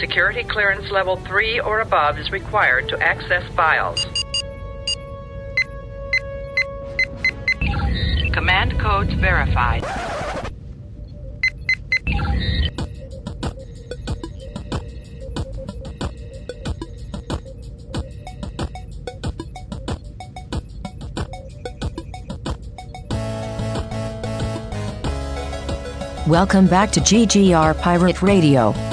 Security clearance level 3 or above is required to access files. Command codes verified. Welcome back to GGR Pirate Radio.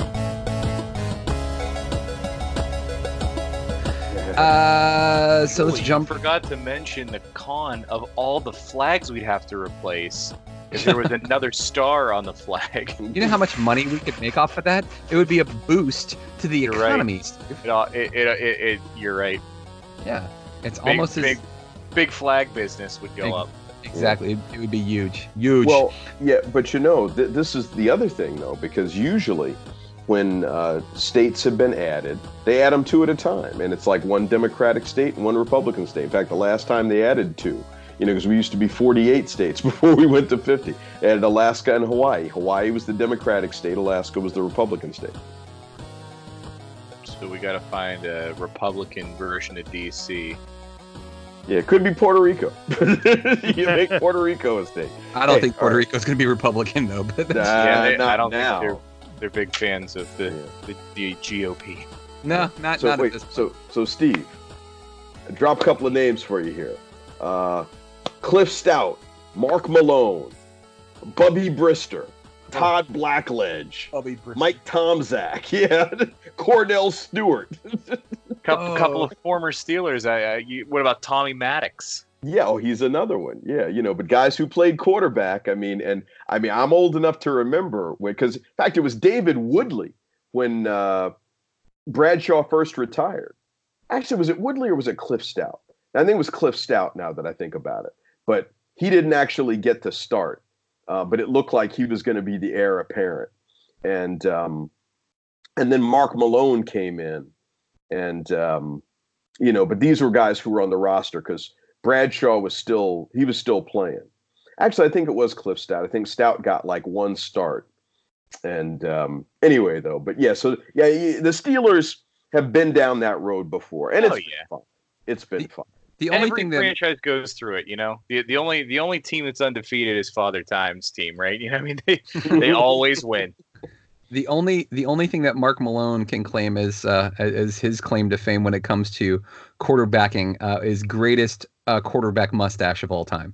Uh, so let's Ooh, you jump. Forgot to mention the con of all the flags we'd have to replace. If there was another star on the flag, You know how much money we could make off of that? It would be a boost to the You're right. economy. Steve. it, all- it, it, it, it, you're right. Yeah, it's Big, almost big, as big flag business would go Big- up. exactly. It, it would be huge, huge. Well, yeah, but you know, th- this is the other thing, though, because usually when uh, states have been added, they add them two at a time, and it's like one Democratic state and one Republican state. In fact, the last time they added two, you know, because we used to be 48 states before we went to 50, they added Alaska and Hawaii. Hawaii was the Democratic state, Alaska was the Republican state. So we got to find a Republican version of DC. Yeah, it could be Puerto Rico. you make Puerto Rico a state. I don't hey, think Puerto Rico is going to be Republican though. But that's, Nah, yeah, they, I don't now. think they're they're big fans of the, Yeah. the, the GOP. no, not So not wait, at this. so so Steve, I drop a couple of names for you here. Uh, Cliff Stoudt, Mark Malone, Bubby Brister, Todd Blackledge, Mike Tomczak, yeah, Kordell Stewart. Couple, Oh. couple of former Steelers. I, I, you, what about Tommy Maddox? Yeah, oh, he's another one. Yeah, you know, but guys who played quarterback. I mean, and I mean, I'm old enough to remember because, in fact, it was David Woodley when uh, Bradshaw first retired. Actually, was it Woodley or was it Cliff Stoudt? I think it was Cliff Stoudt. Now that I think about it, but he didn't actually get to start. Uh, but it looked like he was going to be the heir apparent, and um, and then Mark Malone came in, and um, you know, but these were guys who were on the roster because Bradshaw was still he was still playing. Actually, I think it was Cliff Stoudt. I think Stoudt got like one start. And um, anyway, though, but yeah, so yeah, the Steelers have been down that road before, and Oh, it's been yeah. fun. It's been The- fun. the only Every thing that franchise goes through it, you know. The, the only the only team that's undefeated is Father Time's team, right? You know, what I mean, they they always win. the only the only thing that Mark Malone can claim as uh, as his claim to fame when it comes to quarterbacking uh, is greatest uh, quarterback mustache of all time.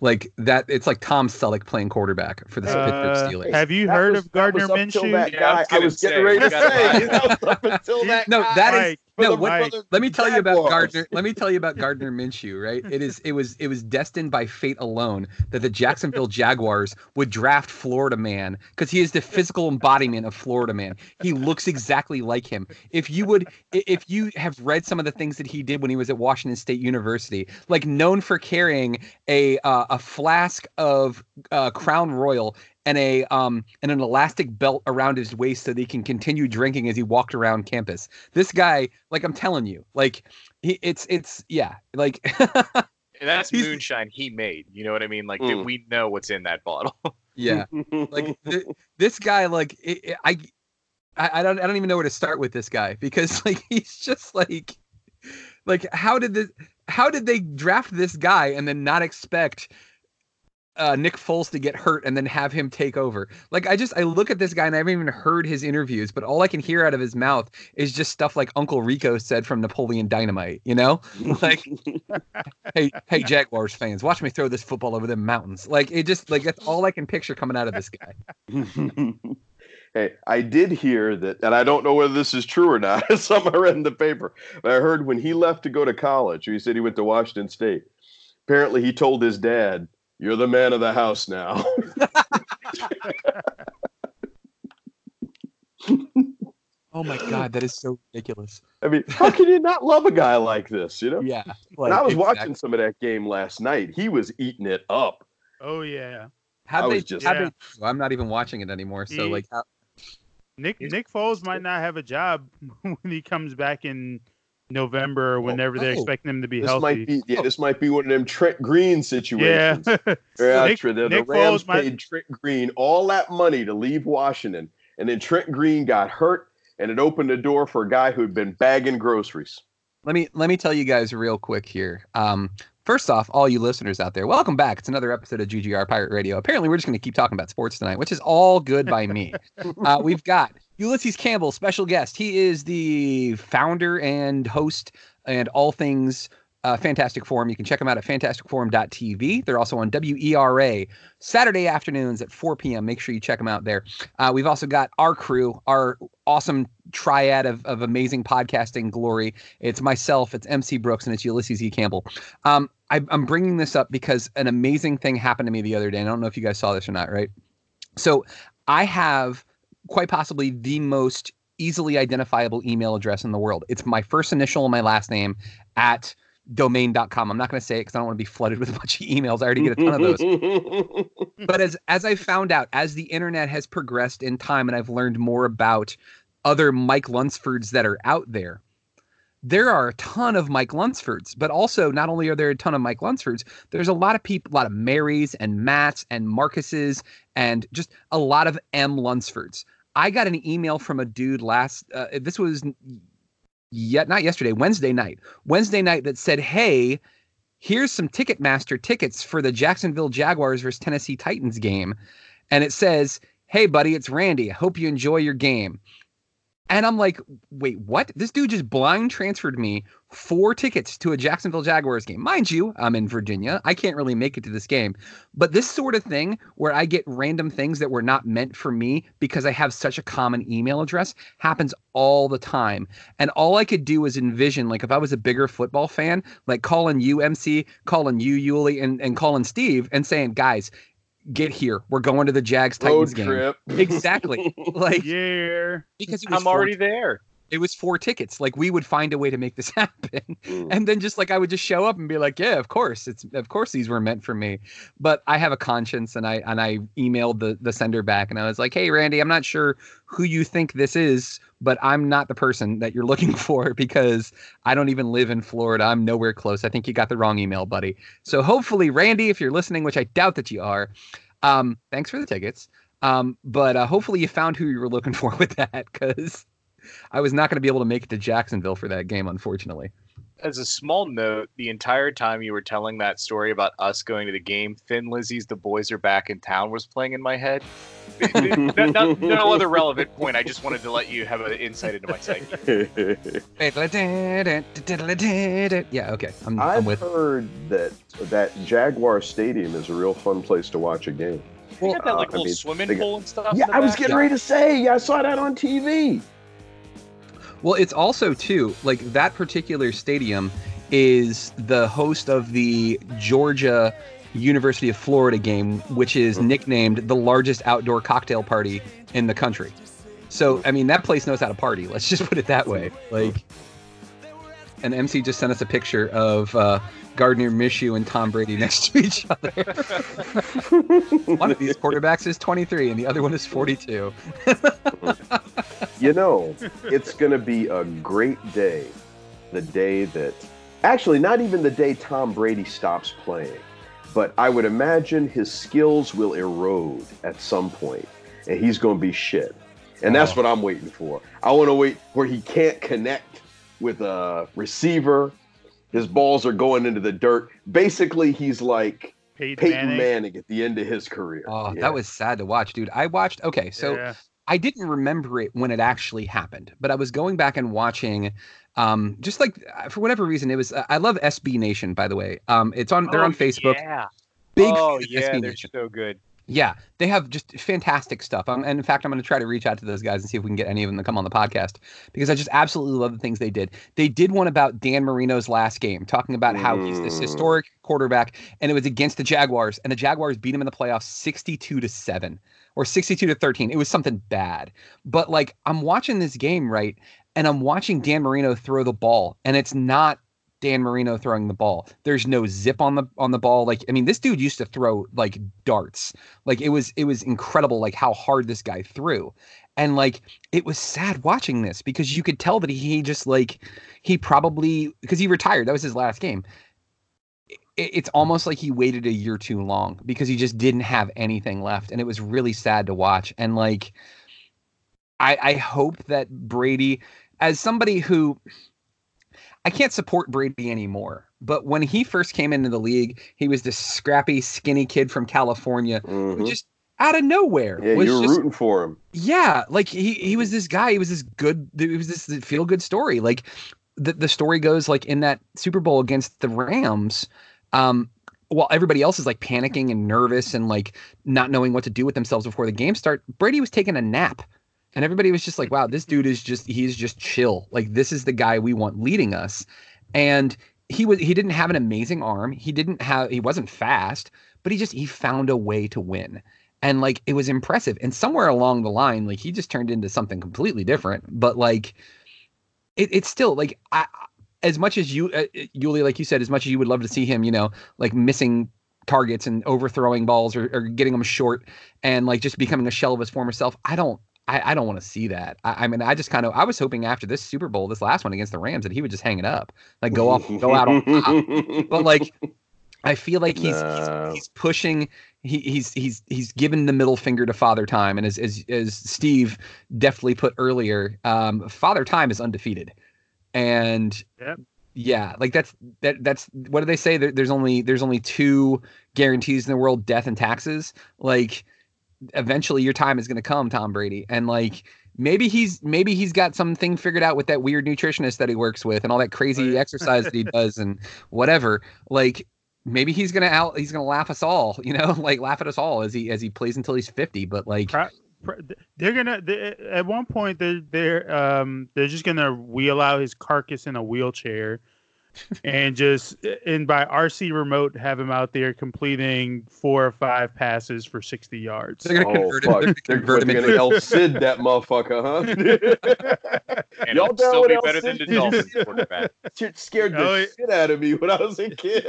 Like that, it's like Tom Selleck playing quarterback for the Uh, Pittsburgh Steelers. have you That heard was- of Gardner was up till Minshew? Yeah, I was I gonna was say, getting ready to gotta say. you know, up until that no, guy that is Mike, for no. What, let me tell you about. Gardner. Let me tell you about Gardner Minshew. Right? It is. It was. It was destined by fate alone that the Jacksonville Jaguars would draft Florida Man because he is the physical embodiment of Florida Man. He looks exactly like him. If you would, if you have read some of the things that he did when he was at Washington State University, like known for carrying a uh, a flask of uh, Crown Royal and a um and an elastic belt around his waist so that he can continue drinking as he walked around campus. This guy, like I'm telling you, like he, it's it's yeah, like And that's He's- moonshine he made. You know what I mean? Like Mm. we know what's in that bottle. yeah, like th- this guy, like it, it- I. I I don't I don't even know where to start with this guy because like he's just like like how did this how did they draft this guy and then not expect uh, Nick Foles to get hurt and then have him take over. Like I just I look at this guy and I haven't even heard his interviews, but all I can hear out of his mouth is just stuff like Uncle Rico said from Napoleon Dynamite. You know, like hey hey Jaguars fans, watch me throw this football over the mountains. Like it just like that's all I can picture coming out of this guy. hey, I did hear that, and I don't know whether this is true or not. It's something I read in the paper. But I heard when he left to go to college, he said he went to Washington State. Apparently, he told his dad, "You're the man of the house now." Oh my god, that is so ridiculous. I mean, how can you not love a guy like this? You know. Yeah, When I was exactly. watching some of that game last night, he was eating it up. Oh yeah, How'd I they, was just- how'd Yeah. they- I'm not even watching it anymore. So He- like, how, Nick Nick Foles might not have a job when he comes back in November or whenever they're oh. expecting him to be This healthy. might be yeah, this might be one of them Trent Green situations. Yeah, Nick- true. The, the Nick Rams Foles might- paid Trent Green all that money to leave Washington, and then Trent Green got hurt, and it opened the door for a guy who'd been bagging groceries. Let me let me tell you guys real quick here. Um, first off, all you listeners out there, welcome back. It's another episode of GGR Pirate Radio. Apparently, we're just going to keep talking about sports tonight, which is all good by me. uh, we've got Ulysses Campbell, special guest. He is the founder and host and all things uh, Fantastic Forum. You can check them out at fantasticforum.tv. They're also on WERA Saturday afternoons at 4 p.m. Make sure you check them out there. Uh, we've also got our crew, our awesome triad of, of amazing podcasting glory. It's myself, it's MC Brooks, and it's Ulysses E. Campbell. Um, I, I'm bringing this up because an amazing thing happened to me the other day. And I don't know if you guys saw this or not, right? So I have quite possibly the most easily identifiable email address in the world. It's my first initial and my last name at domain.com. I'm not going to say it because I don't want to be flooded with a bunch of emails. I already get a ton of those. but as as I found out, as the internet has progressed in time and I've learned more about other Mike Lunsfords that are out there, there are a ton of Mike Lunsfords, but also not only are there a ton of Mike Lunsfords, there's a lot of people, a lot of Marys and Matts and Marcuses and just a lot of M Lunsfords. I got an email from a dude last. Uh, this was yet not yesterday, Wednesday night. Wednesday night that said, "Hey, here's some Ticketmaster tickets for the Jacksonville Jaguars versus Tennessee Titans game," and it says, "Hey, buddy, it's Randy. I hope you enjoy your game." And I'm like, wait, what? This dude just blind transferred me four tickets to a Jacksonville Jaguars game. Mind you, I'm in Virginia. I can't really make it to this game. But this sort of thing where I get random things that were not meant for me because I have such a common email address happens all the time. And all I could do was envision, like, if I was a bigger football fan, like calling you, MC, calling you, Yuli, and, and calling Steve and saying, guys, get here. We're going to the Jags Titans game. trip. Exactly. like Yeah. because I'm four- already there. It was four tickets. Like we would find a way to make this happen. Mm. And then just like I would just show up and be like, yeah, of course. It's of course these were meant for me. But I have a conscience and I and I emailed the the sender back and I was like, "Hey Randy, I'm not sure who you think this is, but I'm not the person that you're looking for because I don't even live in Florida. I'm nowhere close. I think you got the wrong email, buddy." So hopefully Randy, if you're listening, which I doubt that you are, um thanks for the tickets. Um but uh, hopefully you found who you were looking for with that cuz I was not going to be able to make it to Jacksonville for that game, unfortunately. As a small note, the entire time you were telling that story about us going to the game, Thin Lizzy's "The Boys Are Back in Town" was playing in my head. no, no, no other relevant point. I just wanted to let you have an insight into my psyche. Yeah, okay. I'm, I'm I've with. heard that that Jaguar Stadium is a real fun place to watch a game. You got that like uh, I little mean, swimming got- pool and stuff. Yeah, I was back? getting ready to say. Yeah, I saw that on TV. Well, it's also too like that particular stadium is the host of the Georgia University of Florida game, which is Mhm. nicknamed the largest outdoor cocktail party in the country. So, I mean, that place knows how to party. Let's just put it that way. Like, and MC just sent us a picture of uh, Gardner Minshew and Tom Brady next to each other. one of these quarterbacks is 23, and the other one is 42. You know, it's going to be a great day. The day that, actually, not even the day Tom Brady stops playing, but I would imagine his skills will erode at some point, and he's going to be shit. And that's Oh. what I'm waiting for. I want to wait where he can't connect with a receiver. His balls are going into the dirt. Basically, he's like Peyton, Peyton Manning. Manning, at the end of his career. Oh, Yeah. that was sad to watch, dude. I watched. Okay, so Yeah. I didn't remember it when it actually happened, but I was going back and watching. Um, just like uh, for whatever reason, it was. I love SB Nation, by the way. Um, it's on. They're Oh, on Facebook. Yeah. Big oh fan of yeah, SB they're Nation. so good. Yeah, they have just fantastic stuff. Um, and in fact, I'm going to try to reach out to those guys and see if we can get any of them to come on the podcast because I just absolutely love the things they did. They did one about Dan Marino's last game, talking about how he's this Mm. historic quarterback, and it was against the Jaguars, and the Jaguars beat him in the playoffs 62 to seven or 62 to 13. It was something bad. But like, I'm watching this game right, and I'm watching Dan Marino throw the ball, and it's not Dan Marino throwing the ball. There's no zip on the on the ball. Like I mean, this dude used to throw like darts. Like it was it was incredible like how hard this guy threw. And like it was sad watching this because you could tell that he just like he probably because he retired. That was his last game. It, it's almost like he waited a year too long because he just didn't have anything left and it was really sad to watch. And like I, I hope that Brady, as somebody who I can't support Brady anymore, but when he first came into the league, he was this scrappy, skinny kid from California who Mhm. just out of nowhere Yeah, was you were just rooting for him. yeah, like he he was this guy. He was this good. It was this feel good story. Like the the story goes, like in that Super Bowl against the Rams, um, while everybody else is like panicking and nervous and like not knowing what to do with themselves before the game start, Brady was taking a nap, and everybody was just like, "Wow, this dude is just he's just chill. Like this is the guy we want leading us." And he was he didn't have an amazing arm. He didn't have he wasn't fast, but he just he found a way to win and like it was impressive and somewhere along the line like he just turned into something completely different but like it, it's still like I, as much as you uh, Yuli like you said as much as you would love to see him you know like missing targets and overthrowing balls or, or getting them short and like just becoming a shell of his former self i don't I, I don't want to see that. I, I mean, I just kind of I was hoping after this Super Bowl, this last one against the Rams, that he would just hang it up, like go off, go out on top. But like, I feel like he's Nah. he's, he's pushing. He, he's he's he's given the middle finger to Father Time, and as as as Steve deftly put earlier, um, Father Time is undefeated, and Yep. yeah, like that's that that's what do they say? There, there's only there's only two guarantees in the world: death and taxes. Like, eventually your time is going to come, Tom Brady, and like maybe he's maybe he's got something figured out with that weird nutritionist that he works with and all that crazy Right. exercise that he does and whatever. Like maybe he's gonna out he's gonna laugh us all, you know, like laugh at us all as he as he plays until he's fifty. But like pro- They're gonna they, at one point they're they're um they're just gonna wheel out his carcass in a wheelchair, and just and by RC remote have him out there completing four or five passes for sixty yards. they're gonna Oh, convert him. fuck. They're gonna They're, they're gonna El Cid that motherfucker, huh? And Y'all it'll down still with be El better than the Cid? Dolphins quarterback. Shit scared the Oh, yeah. shit out of me when I was a kid.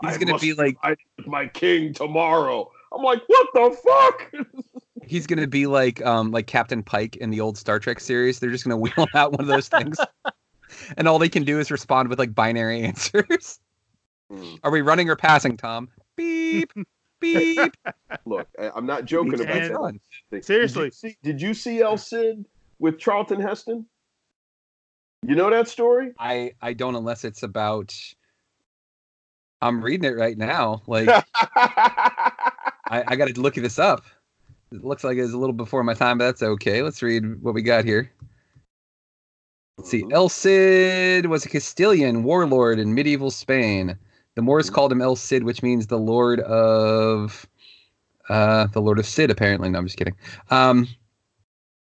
He's I gonna be like fight my king tomorrow. I'm like, what the fuck? he's gonna be like um like Captain Pike in the old Star Trek series. They're just gonna wheel out one of those things. And all they can do is respond with like binary answers. Hmm. Are we running or passing, Tom? Beep, beep. Look, I, I'm not joking about And- that. Thing. Seriously. Did you, see, did you see El Cid with Charlton Heston? You know that story? I I don't unless it's about. I'm reading it right now. Like I, I got to look this up. It looks like it was a little before my time, but that's okay. Let's read what we got here. Let's see. El Cid was a Castilian warlord in medieval Spain. The Moors called him El Cid, which means the Lord of, uh, the Lord of Cid. Apparently, no, I'm just kidding. Um,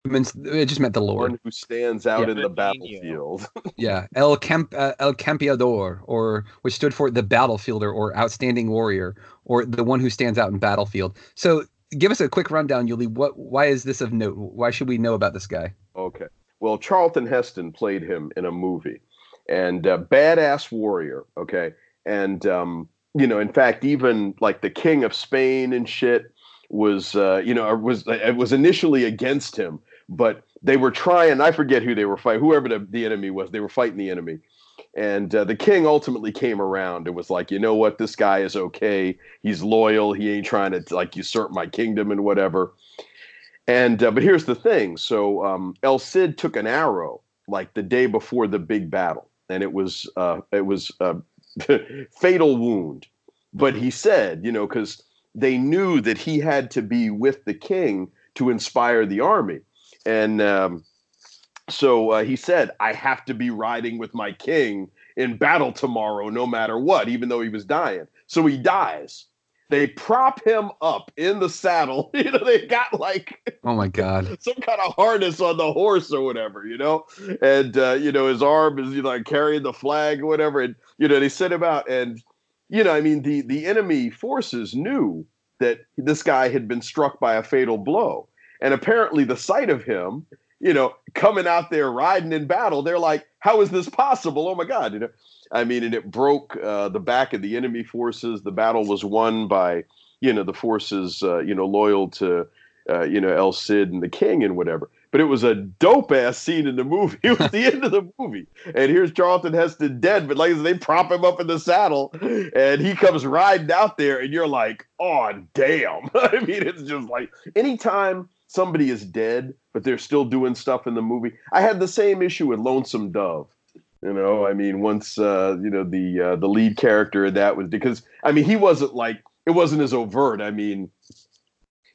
it, means, it just meant the Lord. One who stands out Yeah. in the battlefield. Yeah, El Camp uh, El Campeador, or which stood for the battlefielder or outstanding warrior, or the one who stands out in battlefield. So, give us a quick rundown, Yuli. What? Why is this of note? Why should we know about this guy? Okay. Well, Charlton Heston played him in a movie, and uh, badass warrior. Okay, and um, you know, in fact, even like the king of Spain and shit was, uh, you know, was it was initially against him, but they were trying. I forget who they were fighting. Whoever the, the enemy was, they were fighting the enemy. And uh, the king ultimately came around and was like, you know what, this guy is okay. He's loyal. He ain't trying to like usurp my kingdom and whatever. And uh, but here's the thing. So um, El Cid took an arrow like the day before the big battle, and it was uh, it was a fatal wound. But he said, you know, because they knew that he had to be with the king to inspire the army, and um, so uh, he said, I have to be riding with my king in battle tomorrow, no matter what, even though he was dying. So he dies. They prop him up in the saddle. You know, they got like Oh my God! some kind of harness on the horse or whatever, you know, and uh, you know his arm is you know like carrying the flag or whatever, and you know they sent him out, and you know I mean the the enemy forces knew that this guy had been struck by a fatal blow, and apparently the sight of him, you know, coming out there riding in battle, they're like, how is this possible? Oh my God, you know. I mean, and it broke uh, the back of the enemy forces. The battle was won by, you know, the forces, uh, you know, loyal to, uh, you know, El Cid and the King and whatever. But it was a dope ass scene in the movie. It was the end of the movie, and here's Charlton Heston dead. But like they prop him up in the saddle, and he comes riding out there, and you're like, oh damn. I mean, it's just like anytime somebody is dead, but they're still doing stuff in the movie. I had the same issue with Lonesome Dove. You know, I mean, once uh, you know the uh, the lead character in that was because I mean he wasn't like it wasn't as overt. I mean,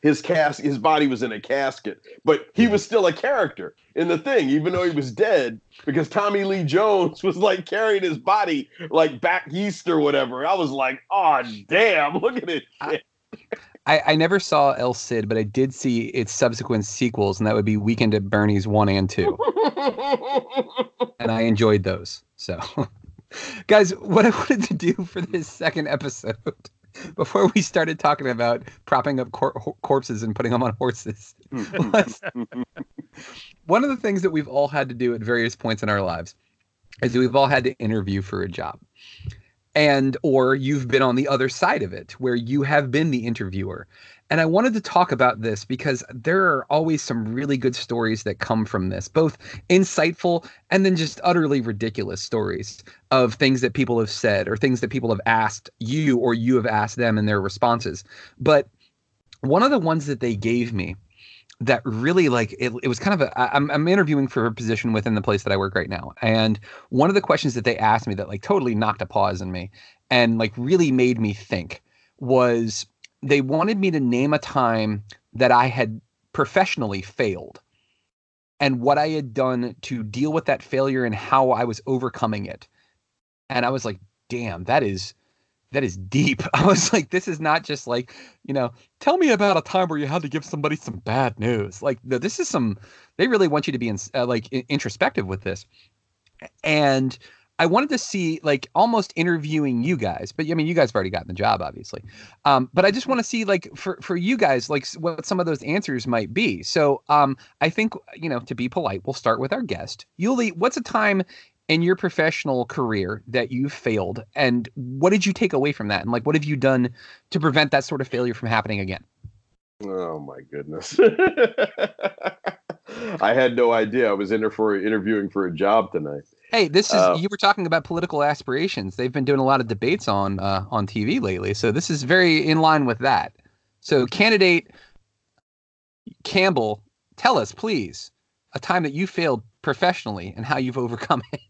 his cast his body was in a casket, but he was still a character in the thing, even though he was dead, because Tommy Lee Jones was like carrying his body like back east or whatever. I was like, oh damn, look at it. I, I never saw El Cid, but I did see its subsequent sequels, and that would be Weekend at Bernie's one and two, and I enjoyed those. So, guys, what I wanted to do for this second episode, before we started talking about propping up cor- corpses and putting them on horses, was one of the things that we've all had to do at various points in our lives is we've all had to interview for a job and or you've been on the other side of it where you have been the interviewer. And i wanted to talk about this because there are always some really good stories that come from this both insightful and then just utterly ridiculous stories of things that people have said or things that people have asked you or you have asked them and their responses. But one of the ones that they gave me that really like it, it was kind of a I'm, I'm interviewing for a position within the place that I work right now. And one of the questions that they asked me that like totally knocked a pause in me and like really made me think was they wanted me to name a time that I had professionally failed and what I had done to deal with that failure and how I was overcoming it. And I was like damn that is that is deep. I was like, this is not just like, you know, tell me about a time where you had to give somebody some bad news. Like, this is some. They really want you to be in, uh, like introspective with this, and I wanted to see like almost interviewing you guys. But I mean, you guys have already gotten the job, obviously. Um, but I just want to see like for for you guys, like what some of those answers might be. So, um, I think you know, to be polite, we'll start with our guest. Yuli, what's a time in your professional career that you've failed? And what did you take away from that? And like what have you done to prevent that sort of failure from happening again? Oh my goodness. I had no idea. I was in there for interviewing for a job tonight. hey this is Uh, you were talking about political aspirations. They've been doing a lot of debates on uh, on tv lately. So this is very in line with that. So candidate campbell tell us please a time that you failed professionally and how you've overcome it.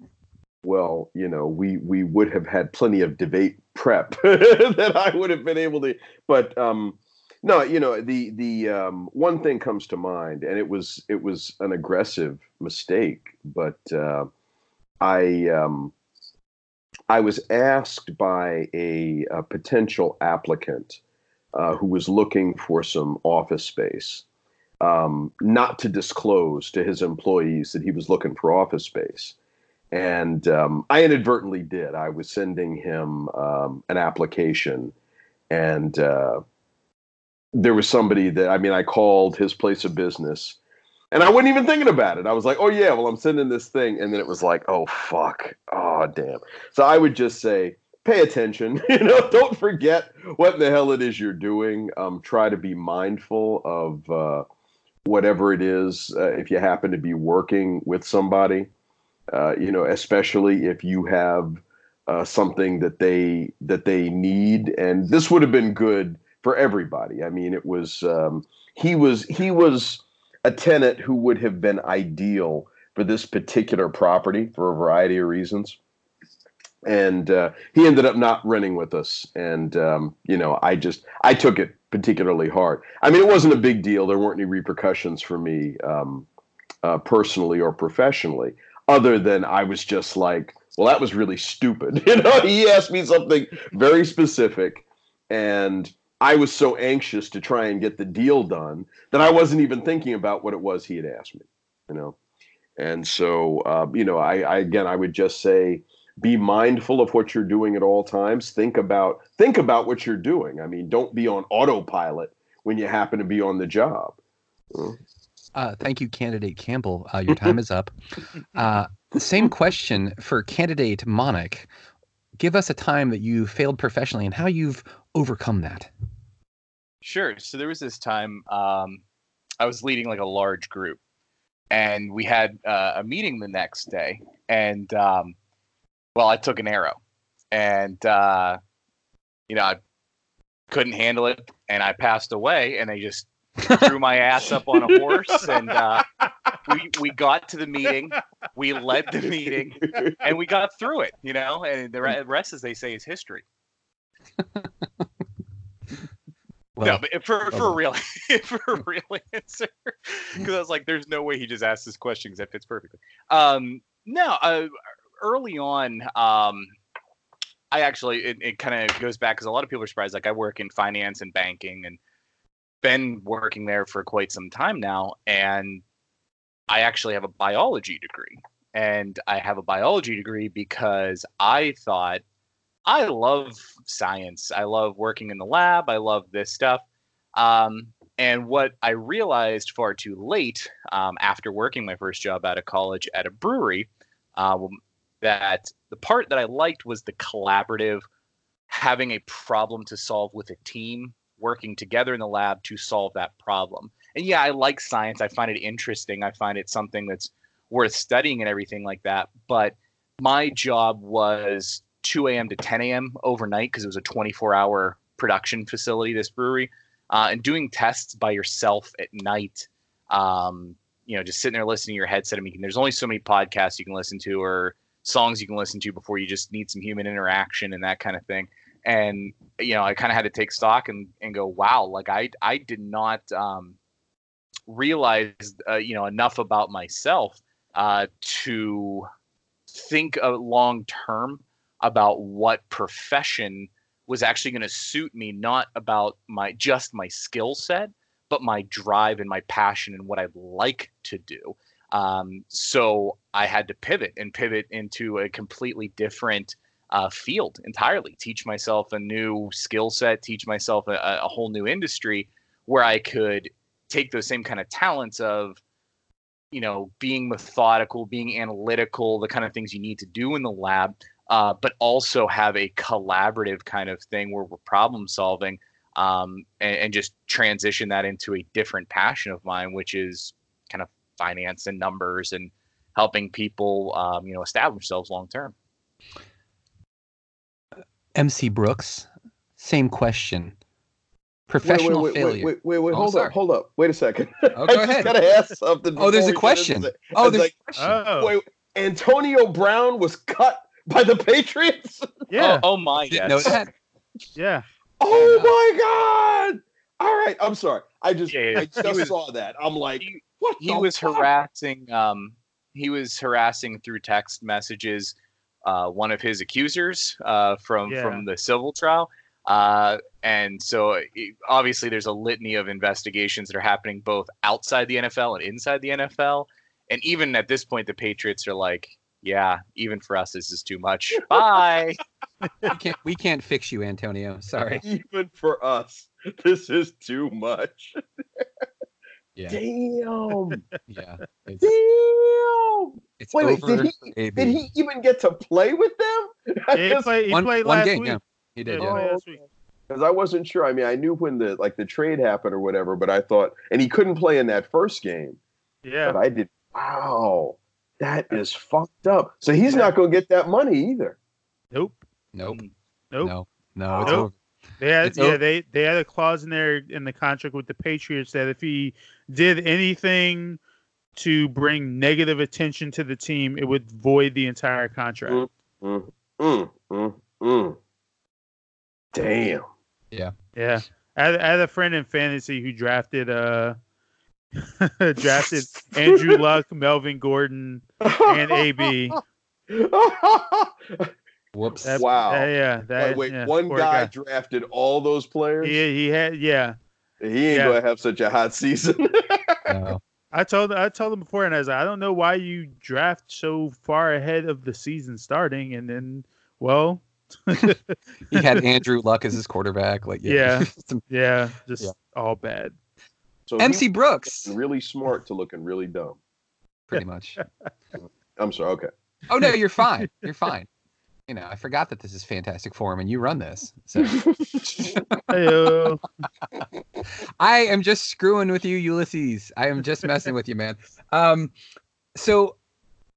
Well, you know, we we would have had plenty of debate prep that I would have been able to but um no, you know, the the um one thing comes to mind and it was it was an aggressive mistake, but uh I um I was asked by a, a potential applicant uh, who was looking for some office space um, not to disclose to his employees that he was looking for office space. And um, I inadvertently did. I was sending him um, an application, and uh, there was somebody that I mean, I called his place of business, and I wasn't even thinking about it. I was like, "Oh yeah, well, I'm sending this thing," and then it was like, "Oh fuck, oh damn." So I would just say, "Pay attention. you know, don't forget what the hell it is you're doing. Um, try to be mindful of." Uh, whatever it is, uh, if you happen to be working with somebody, uh, you know, especially if you have uh, something that they that they need, and this would have been good for everybody. I mean, it was um, he was he was a tenant who would have been ideal for this particular property for a variety of reasons. And uh, he ended up not renting with us, and um, you know, I just I took it particularly hard. I mean, it wasn't a big deal. There weren't any repercussions for me um, uh, personally or professionally, other than I was just like, well, that was really stupid. You know, he asked me something very specific, and I was so anxious to try and get the deal done that I wasn't even thinking about what it was he had asked me. You know, and so uh, you know, I, I again, I would just say be mindful of what you're doing at all times. Think about think about what you're doing. I mean don't be on autopilot when you happen to be on the job. Uh, thank you candidate campbell. Uh, your time is up. Uh, same question for candidate monic give us a time that you failed professionally and how you've overcome that. Sure. So there was this time um, I was leading like a large group, and we had uh, a meeting the next day. And um, well, I took an arrow, and uh, you know I couldn't handle it, and I passed away. And they just threw my ass up on a horse, and uh, we we got to the meeting. We led the meeting, and we got through it. You know, and the rest, as they say, is history. Well, no, but for for a real for a real answer, because I was like, "There's no way he just asked this question because that fits perfectly." Um, no, uh, early on, um, I actually it, it kind of goes back because a lot of people are surprised. Like I work in finance and banking, and been working there for quite some time now, and I actually have a biology degree, and I have a biology degree because I thought I love science. I love working in the lab. I love this stuff. Um, and what I realized far too late um, after working my first job out of college at a brewery, um, that the part that I liked was the collaborative, having a problem to solve with a team, working together in the lab to solve that problem. And yeah, I like science. I find it interesting. I find it something that's worth studying and everything like that. But my job was 2 a.m. to 10 a.m. overnight because it was a 24 hour production facility, this brewery, uh, and doing tests by yourself at night. Um, you know, just sitting there listening to your headset. I mean, there's only so many podcasts you can listen to or songs you can listen to before you just need some human interaction and that kind of thing. And you know, I kind of had to take stock and, and go, wow, like I I did not um, realize uh, you know enough about myself uh, to think uh, long term about what profession was actually going to suit me not about my just my skill set but my drive and my passion and what i'd like to do um, so i had to pivot and pivot into a completely different uh, field entirely teach myself a new skill set teach myself a, a whole new industry where i could take those same kind of talents of you know being methodical being analytical the kind of things you need to do in the lab uh, but also have a collaborative kind of thing where we're problem solving um, and, and, just transition that into a different passion of mine, which is finance and numbers and helping people, um, you know, establish themselves long term. MC Brooks, same question. Professional wait, wait, failure. Wait, wait, wait, wait Oh, hold sorry. up, hold up. Wait a second. Oh, I go just ahead. gotta ask something. Oh, there's a before we get question. into Oh, there's like, a question. Oh, wait, Antonio Brown was cut by the Patriots. yeah, Oh, oh my, Didn't yes. yeah. Oh my God! All right, I'm sorry. I just, Yeah, yeah. I just was- saw that. I'm like, he- what? he was fuck? harassing um he was harassing through text messages uh one of his accusers uh from Yeah. from the civil trial uh and so it- obviously there's a litany of investigations that are happening both outside the NFL and inside the NFL and even at this point the Patriots are like yeah even for us this is too much bye We can't, we can't fix you, Antonio. Sorry. Even for us, this is too much. Yeah. Damn. Yeah. It's, Damn. it's Wait, wait, over. did he- AB. Did he even get to play with them? Yeah, he played, he one, played one last game, week. yeah. He did, Yeah, yeah. he played last week. because I wasn't sure. I mean, I knew when the like the trade happened or whatever, but I thought, and he couldn't play in that first game. Yeah. But I did. Wow, that is fucked up. So he's not going to get that money either. Nope. Nope. Mm. Nope. No. No. It's Nope. over. They had It's yeah, o- they they had a clause in there in the contract with the Patriots that if he did anything to bring negative attention to the team, it would void the entire contract. Mm. Mm, mm, mm, mm. Damn. Yeah. I had, I had a friend in fantasy who drafted uh drafted Andrew Luck, Melvin Gordon, and AB. Whoops. That- Wow. uh, yeah, that, wait, wait, yeah, one poor guy, drafted all those players. He, he had yeah. He ain't yeah. going to have such a hot season. No. I told I told him before, and I was like, I don't know why you draft so far ahead of the season starting, and then well, He had Andrew Luck as his quarterback. Like, yeah. Yeah. Some- yeah, just Yeah. all bad. so MC Brooks, really smart to looking really dumb. pretty much. I'm sorry. Okay. Oh no, you're fine. You're fine. You know, I forgot that this is Fantastic Forum and you run this. So I am just screwing with you, Ulysses. I am just messing with you, man. Um, so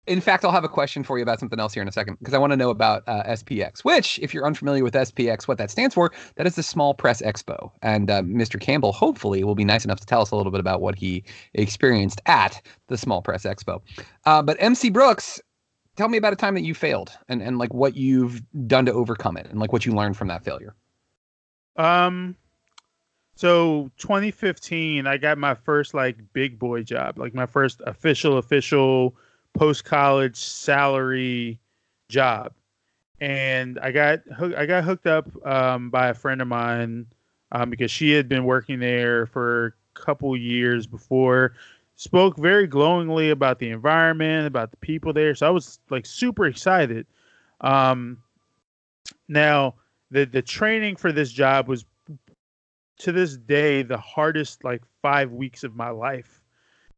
In fact, I'll have a question for you about something else here in a second because I want to know about uh, SPX, which, if you're unfamiliar with SPX, what that stands for, that is the Small Press Expo. And uh, Mr. Campbell, hopefully, will be nice enough to tell us a little bit about what he experienced at the Small Press Expo. Uh, but MC Brooks, tell me about a time that you failed and, and like what you've done to overcome it and like what you learned from that failure. Um, so 2015, I got my first like big boy job, like my first official, official post college salary job, and I got I got hooked up um, by a friend of mine um, because she had been working there for a couple years before. Spoke very glowingly about the environment, about the people there, so I was like super excited. Um, now the the training for this job was to this day the hardest like five weeks of my life.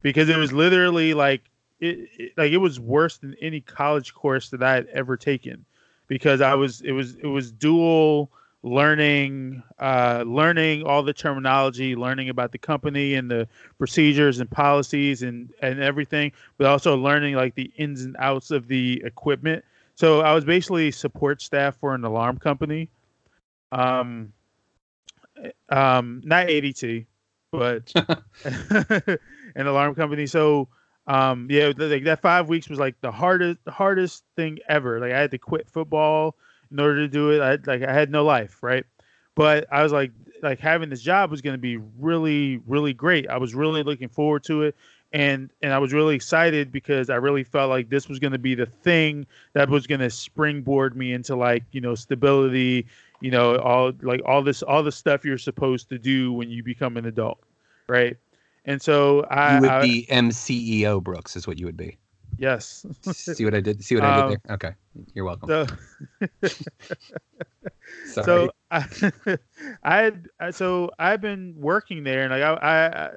Because it was literally like it, it, like it was worse than any college course that I had ever taken. Because I was it was it was dual learning uh, learning all the terminology learning about the company and the procedures and policies and and everything but also learning like the ins and outs of the equipment. So I was basically support staff for an alarm company. Um um not ADT but an alarm company. So um yeah like that five weeks was like the hardest the hardest thing ever. Like i had to quit football in order to do it i like i had no life right? But i was like like having this job was going to be really really great. I was really looking forward to it and and i was really excited because i really felt like this was going to be the thing that was going to springboard me into like you know stability you know all like all this all the stuff you're supposed to do when you become an adult right? And so I You would I- be MCEO Brooks, is what you would be. Yes. See what I did? See what I Um, did there? Okay, you're welcome. So so I, I had so I've been working there, and like I, I,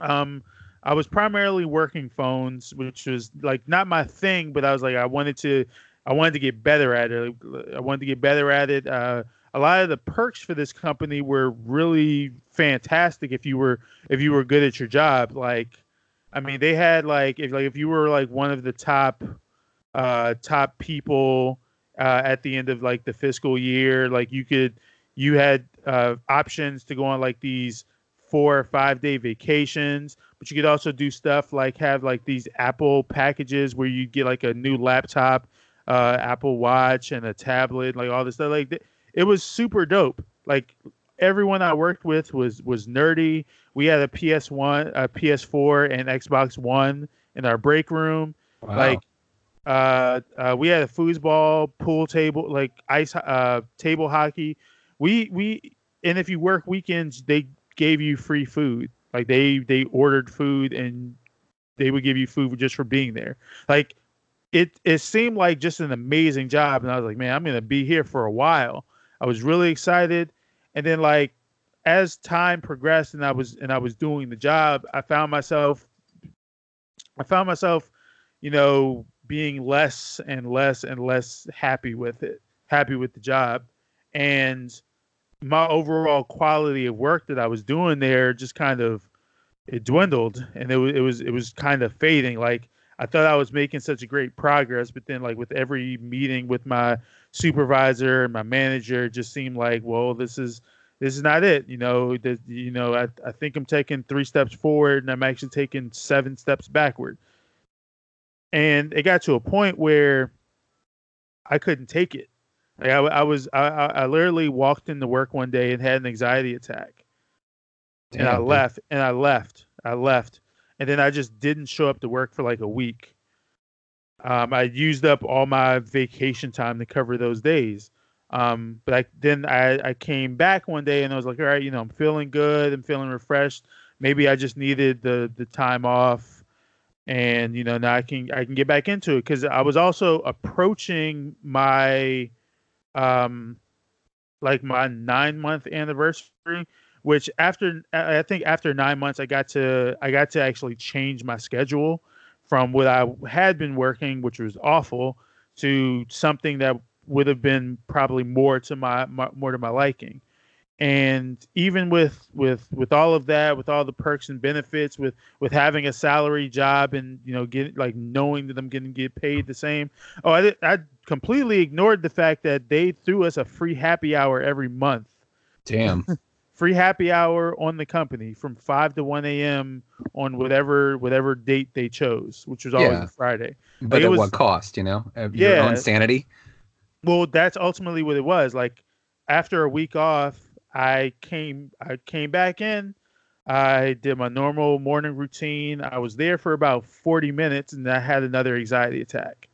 I um I was primarily working phones, which was like not my thing, but I was like I wanted to I wanted to get better at it. I wanted to get better at it. Uh, a lot of the perks for this company were really fantastic if you were if you were good at your job. Like, I mean, they had like if like if you were like one of the top uh, top people uh, at the end of like the fiscal year, like you could you had uh, options to go on like these four or five day vacations, but you could also do stuff like have like these Apple packages where you get like a new laptop, uh, Apple Watch, and a tablet, like all this stuff. Like th- it was super dope. Like everyone I worked with was was nerdy. We had a PS One, a PS4, and Xbox One in our break room. Wow. Like uh, uh, we had a foosball, pool table, like ice uh, table hockey. We we and if you work weekends, they gave you free food. Like they they ordered food and they would give you food just for being there. Like it it seemed like just an amazing job, and I was like, man, I'm gonna be here for a while. I was really excited, and then like as time progressed and I was and I was doing the job, I found myself I found myself, you know, being less and less and less happy with it, happy with the job. And my overall quality of work that I was doing there just kind of it dwindled and it was it was it was kind of fading. Like I thought I was making such a great progress, but then like with every meeting with my supervisor and my manager, it just seemed like, well, this is this is not it. You know, that you know, I, I think I'm taking three steps forward and I'm actually taking seven steps backward. And it got to a point where I couldn't take it. Like I, I was, I, I I literally walked into work one day and had an anxiety attack, and I dude. left, and I left, I left, and then I just didn't show up to work for like a week. Um, I used up all my vacation time to cover those days. Um, but I then I, I came back one day and I was like, all right, you know, I'm feeling good, I'm feeling refreshed. Maybe I just needed the the time off, and you know now I can I can get back into it because I was also approaching my um like my nine month anniversary which after i think after nine months i got to i got to actually change my schedule from what i had been working which was awful to something that would have been probably more to my, my more to my liking and even with with with all of that with all the perks and benefits with with having a salary job and you know get like knowing that i'm getting get paid the same oh i did, i completely ignored the fact that they threw us a free happy hour every month Damn. free happy hour on the company from 5 to 1 a.m on whatever whatever date they chose which was always Yeah. a friday But it at was- what cost, you know? Your Yeah. own sanity. Well that's ultimately what it was like after a week off i came i came back in i did my normal morning routine i was there for about 40 minutes and i had another anxiety attack.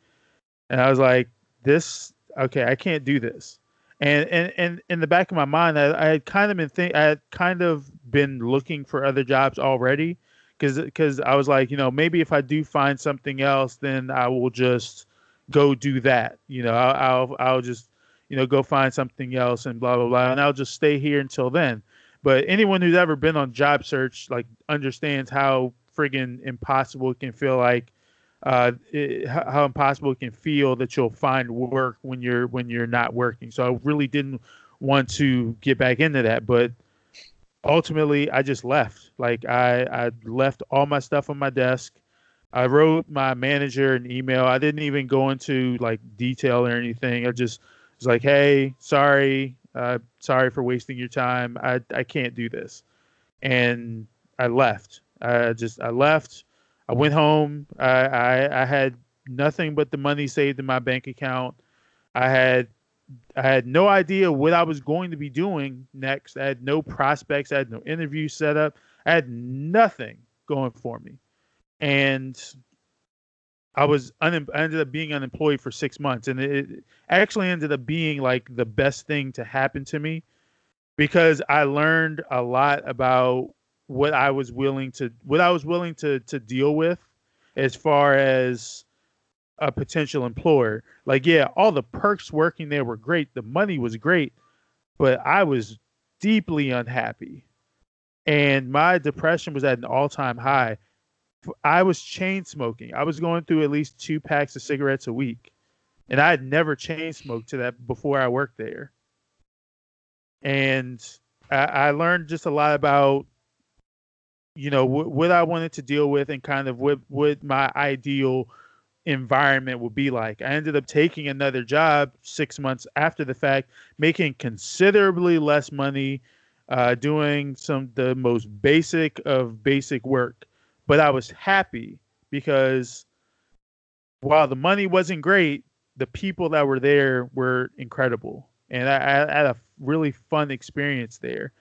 And i was like this okay i can't do this. And and, and in the back of my mind i, I had kind of been think i had kind of been looking for other jobs already because because i was like you know maybe if i do find something else then i will just go do that you know i'll i'll, I'll just you know go find something else and blah blah blah and i'll just stay here until then but anyone who's ever been on job search like understands how friggin' impossible it can feel like uh, it, how impossible it can feel that you'll find work when you're when you're not working. So I really didn't want to get back into that, but ultimately I just left. Like I I left all my stuff on my desk. I wrote my manager an email. I didn't even go into like detail or anything. I just was like, "Hey, sorry, uh, sorry for wasting your time. I I can't do this," and I left. I just I left. I went home. I, I I had nothing but the money saved in my bank account. I had I had no idea what I was going to be doing next. I had no prospects. I had no interview set up. I had nothing going for me, and I was unem- I ended up being unemployed for six months, and it actually ended up being like the best thing to happen to me because I learned a lot about what I was willing to what I was willing to to deal with as far as a potential employer. Like, yeah, all the perks working there were great. The money was great, but I was deeply unhappy. And my depression was at an all time high. I was chain smoking. I was going through at least two packs of cigarettes a week. And I had never chain smoked to that before I worked there. And I, I learned just a lot about you know what, what I wanted to deal with and kind of what what my ideal environment would be like. I ended up taking another job six months after the fact, making considerably less money, uh, doing some the most basic of basic work. But I was happy because while the money wasn't great, the people that were there were incredible, and I, I had a really fun experience there.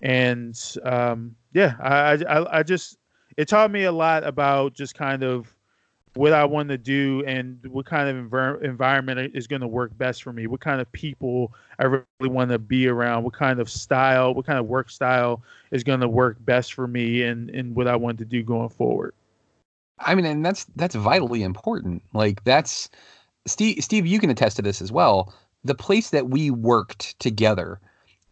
And um, yeah, I, I I just it taught me a lot about just kind of what I want to do and what kind of envir- environment is going to work best for me. What kind of people I really want to be around. What kind of style, what kind of work style is going to work best for me and and what I want to do going forward. I mean, and that's that's vitally important. Like that's Steve. Steve, you can attest to this as well. The place that we worked together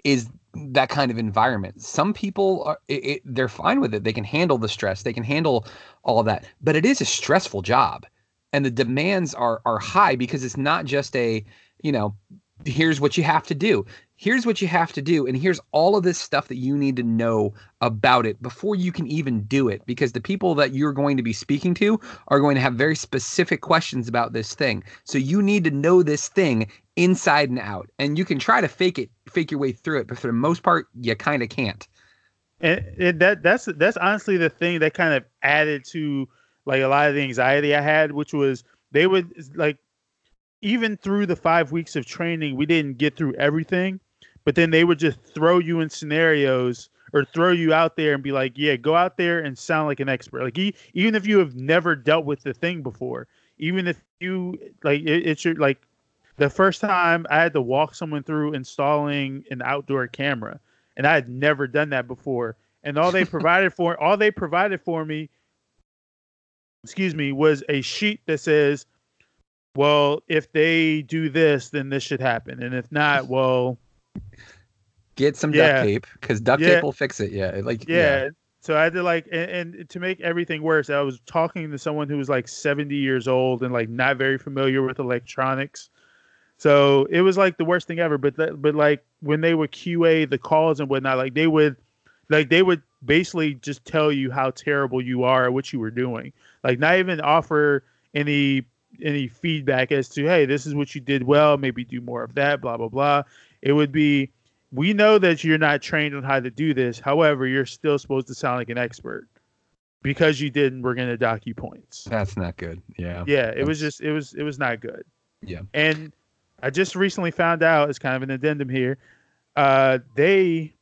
is that kind of environment. Some people are it, it, they're fine with it. They can handle the stress. They can handle all of that. But it is a stressful job, and the demands are are high because it's not just a you know here's what you have to do. Here's what you have to do, and here's all of this stuff that you need to know about it before you can even do it. Because the people that you're going to be speaking to are going to have very specific questions about this thing. So you need to know this thing inside and out. And you can try to fake it, fake your way through it, but for the most part, you kind of can't. and, and that that's that's honestly the thing that kind of added to like a lot of the anxiety I had, which was they would like even through the five weeks of training, we didn't get through everything, but then they would just throw you in scenarios or throw you out there and be like, yeah, go out there and sound like an expert. Like even if you have never dealt with the thing before, even if you like it, it's your like the first time I had to walk someone through installing an outdoor camera and I had never done that before. And all they provided for all they provided for me, excuse me, was a sheet that says, "Well, if they do this, then this should happen, and if not, well, Get some Yeah. duct tape because duct Yeah. tape will fix it. Yeah, like yeah." So I had to like, and, and to make everything worse, I was talking to someone who was like seventy years old and like not very familiar with electronics. So it was like the worst thing ever. But that, but like when they would QA the calls and whatnot, like they would like they would basically just tell you how terrible you are at what you were doing. Like not even offer any any feedback as to hey, this is what you did well, maybe do more of that, blah blah blah. It would be we know that you're not trained on how to do this. However, you're still supposed to sound like an expert. Because you didn't, we're gonna dock you points. That's not good. Yeah. Yeah, it was just it was it was not good. Yeah. And I just recently found out it's kind of an addendum here. Uh, they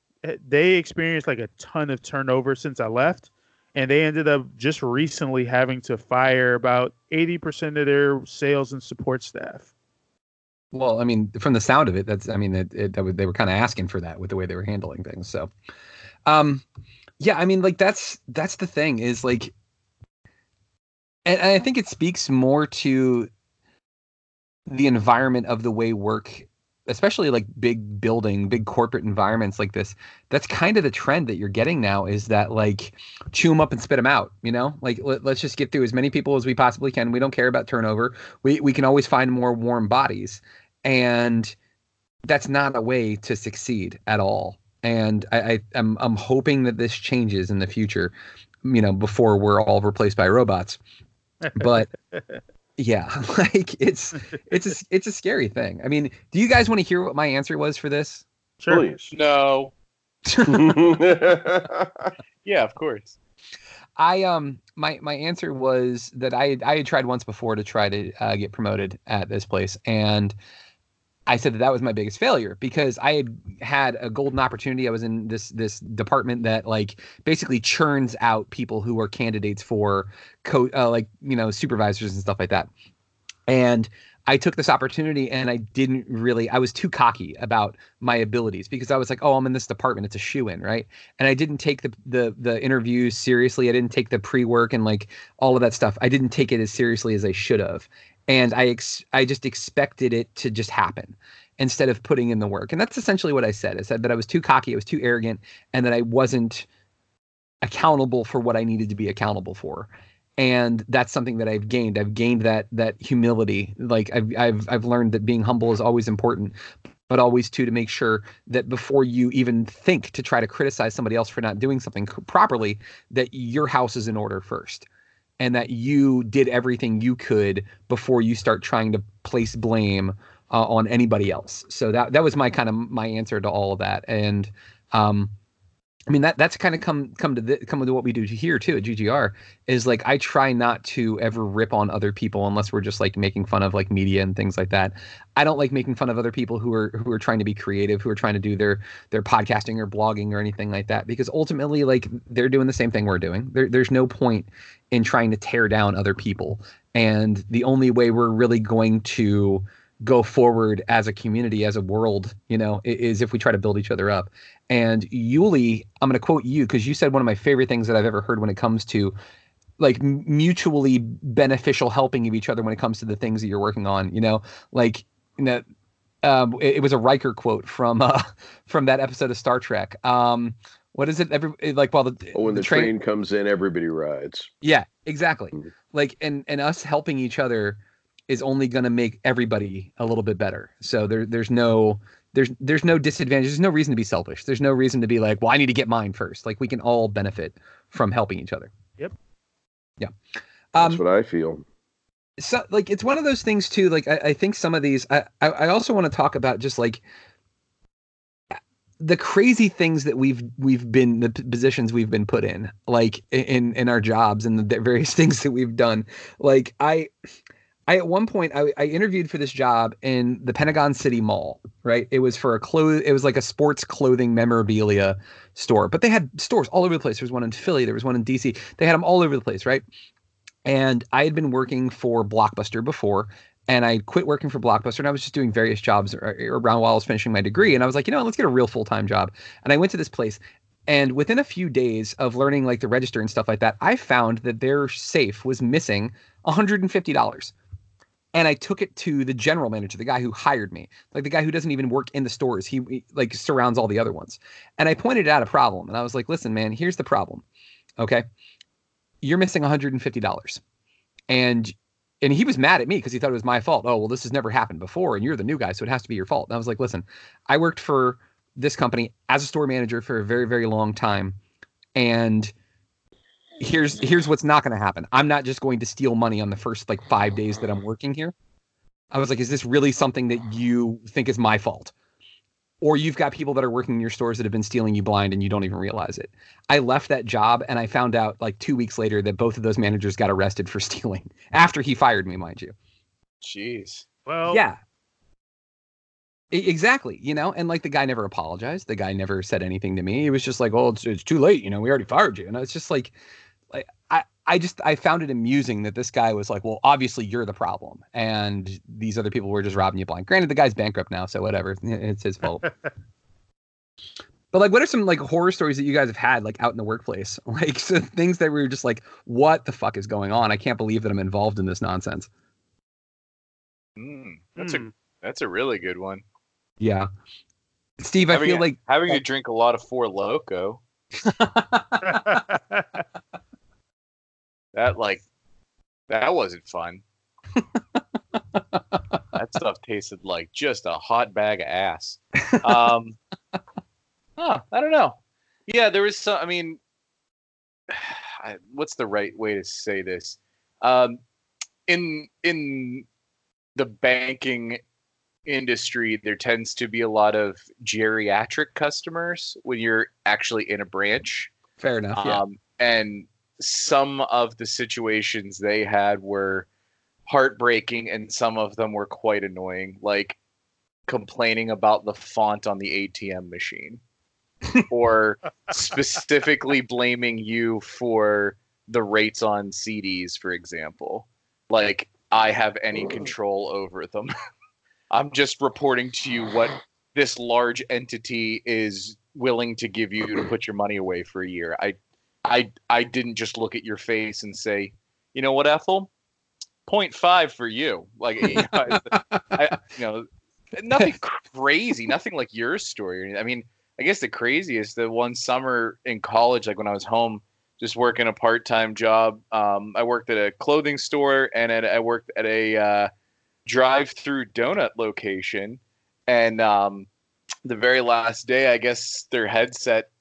they experienced like a ton of turnover since I left, and they ended up just recently having to fire about eighty percent of their sales and support staff. Well, I mean, from the sound of it, that's I mean, it, it, that they were kind of asking for that with the way they were handling things. So, um, yeah, I mean, like that's that's the thing is like, and I think it speaks more to the environment of the way work especially like big building big corporate environments like this that's kind of the trend that you're getting now is that like chew them up and spit them out you know? Like let, us just get through as many people as we possibly can. We don't care about turnover. We, we can always find more warm bodies. And that's not a way to succeed at all. And I, I I'm, I'm hoping that this changes in the future you know before we're all replaced by robots. But yeah like it's it's a it's a scary thing i mean do you guys want to hear what my answer was for this Sure. Please. No. Yeah, of course. i um my my answer was that i i had tried once before to try to uh, get promoted at this place and i said that that was my biggest failure because i had had a golden opportunity i was in this this department that like basically churns out people who are candidates for co uh, like you know supervisors and stuff like that and I took this opportunity and I didn't really I was too cocky about my abilities because I was like, oh, I'm in this department, it's a shoe in, right? And I didn't take the the the interviews seriously. I didn't take the pre-work and like all of that stuff. I didn't take it as seriously as I should have. And I ex- I just expected it to just happen instead of putting in the work. And that's essentially what I said. I said that I was too cocky, I was too arrogant, and that I wasn't accountable for what I needed to be accountable for and that's something that I've gained. I've gained that that humility. Like I've I've I've learned that being humble is always important, but always too to make sure that before you even think to try to criticize somebody else for not doing something properly, that your house is in order first, and that you did everything you could before you start trying to place blame uh, on anybody else. So that that was my kind of my answer to all of that, and um, I mean that that's kind of come come to the, come to what we do here too at GGR is like I try not to ever rip on other people unless we're just like making fun of like media and things like that. I don't like making fun of other people who are who are trying to be creative, who are trying to do their their podcasting or blogging or anything like that because ultimately like they're doing the same thing we're doing. There, there's no point in trying to tear down other people. And the only way we're really going to go forward as a community, as a world, you know, is if we try to build each other up. And Yuli, I'm going to quote you because you said one of my favorite things that I've ever heard when it comes to like mutually beneficial helping of each other when it comes to the things that you're working on. You know, like you know, um, it, it was a Riker quote from uh, from that episode of Star Trek. Um, what is it? Every like while the, Oh, when the, train, comes in, everybody rides. yeah, exactly. Mhm. Like and and us helping each other is only going to make everybody a little bit better. So there there's no there's there's no disadvantage. There's no reason to be selfish. There's no reason to be like, well, I need to get mine first. Like we can all benefit from helping each other. Yep. Yeah. That's Um, what I feel. so like it's one of those things too like i, I think some of these i i, I also want to talk about just like the crazy things that we've we've been the positions we've been put in like in in our jobs and the various things that we've done like i I at one point I, I interviewed for this job in the Pentagon City Mall, right? It was for a clothes it was like a sports clothing memorabilia store, but they had stores all over the place. There was one in Philly, there was one in DC. They had them all over the place, right? And I had been working for Blockbuster before, and I quit working for Blockbuster, and I was just doing various jobs ar- around while I was finishing my degree. And I was like, you know, let's get a real full time job. And I went to this place, and within a few days of learning like the register and stuff like that, I found that their safe was missing $150. And I took it to the general manager, the guy who hired me, like the guy who doesn't even work in the stores. He, like surrounds all the other ones. And I pointed out a problem, and I was like, listen, man, here's the problem. Okay, you're missing $150, and and he was mad at me because he thought it was my fault. Oh, well, this has never happened before, and you're the new guy, so it has to be your fault. And I was like, listen, I worked for this company as a store manager for a very, very long time, and here's here's what's not going to happen. I'm not just going to steal money on the first like five days that I'm working here. I was like, is this really something that you think is my fault? Or you've got people that are working in your stores that have been stealing you blind and you don't even realize it. I left that job and I found out like two weeks later that both of those managers got arrested for stealing after he fired me, mind you. Jeez. Well, Yeah. Exactly, you know, and like the guy never apologized. The guy never said anything to me. He was just like, "Oh, it's, it's too late, you know. We already fired you." And it's just like, like I, I just I found it amusing that this guy was like, "Well, obviously you're the problem, and these other people were just robbing you blind." Granted, the guy's bankrupt now, so whatever. It's his fault. but like, what are some like horror stories that you guys have had like out in the workplace? Like, so things that were just like, "What the fuck is going on? I can't believe that I'm involved in this nonsense." Mm, that's Hmm. a that's a really good one. Yeah, Steve, I feel a- like having to drink a lot of Four Loco. That like that wasn't fun. that stuff tasted like just a hot bag of ass. Um, huh, I don't know. Yeah, there was some. I mean, I, what's the right way to say this? Um, in in the banking industry, there tends to be a lot of geriatric customers when you're actually in a branch. fair enough. Yeah. Um, and some of the situations they had were heartbreaking, and some of them were quite annoying, like complaining about the font on the ATM machine, or specifically blaming you for the rates on CDs, for example. Like, I have any control over them. I'm just reporting to you what this large entity is willing to give you to put your money away for a year. I I I didn't just look at your face and say, you know what, Ethel, 0.5 for you. Like you know, I, you know, nothing crazy, nothing like your story. I mean, I guess the craziest the one summer in college, like when I was home, just working a part time job. Um, I worked at a clothing store and at, I worked at a uh, drive through donut location. And um, the very last day, I guess their headset,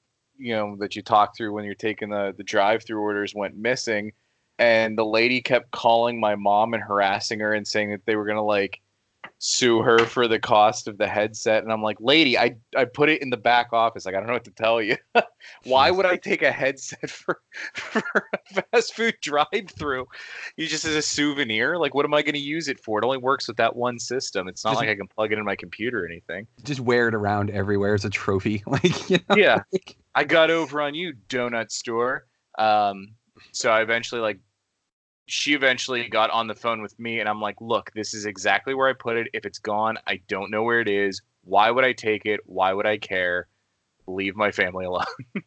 you know, that you talk through when you're taking the, the drive through orders went missing. And the lady kept calling my mom and harassing her and saying that they were going to like sue her for the cost of the headset. And I'm like, lady, I, I put it in the back office. Like, I don't know what to tell you. Why would I take a headset for, for a fast food drive through? You just as a souvenir? Like, what am I going to use it for? It only works with that one system. It's not Just- like I can plug it in my computer or anything. just wear it around everywhere as a trophy. Like, you know, Yeah. I got over on you, donut store. Um, so I eventually like she eventually got on the phone with me and I'm like, look, this is exactly where I put it. If it's gone, I don't know where it is. Why would I take it? Why would I care? Leave my family alone.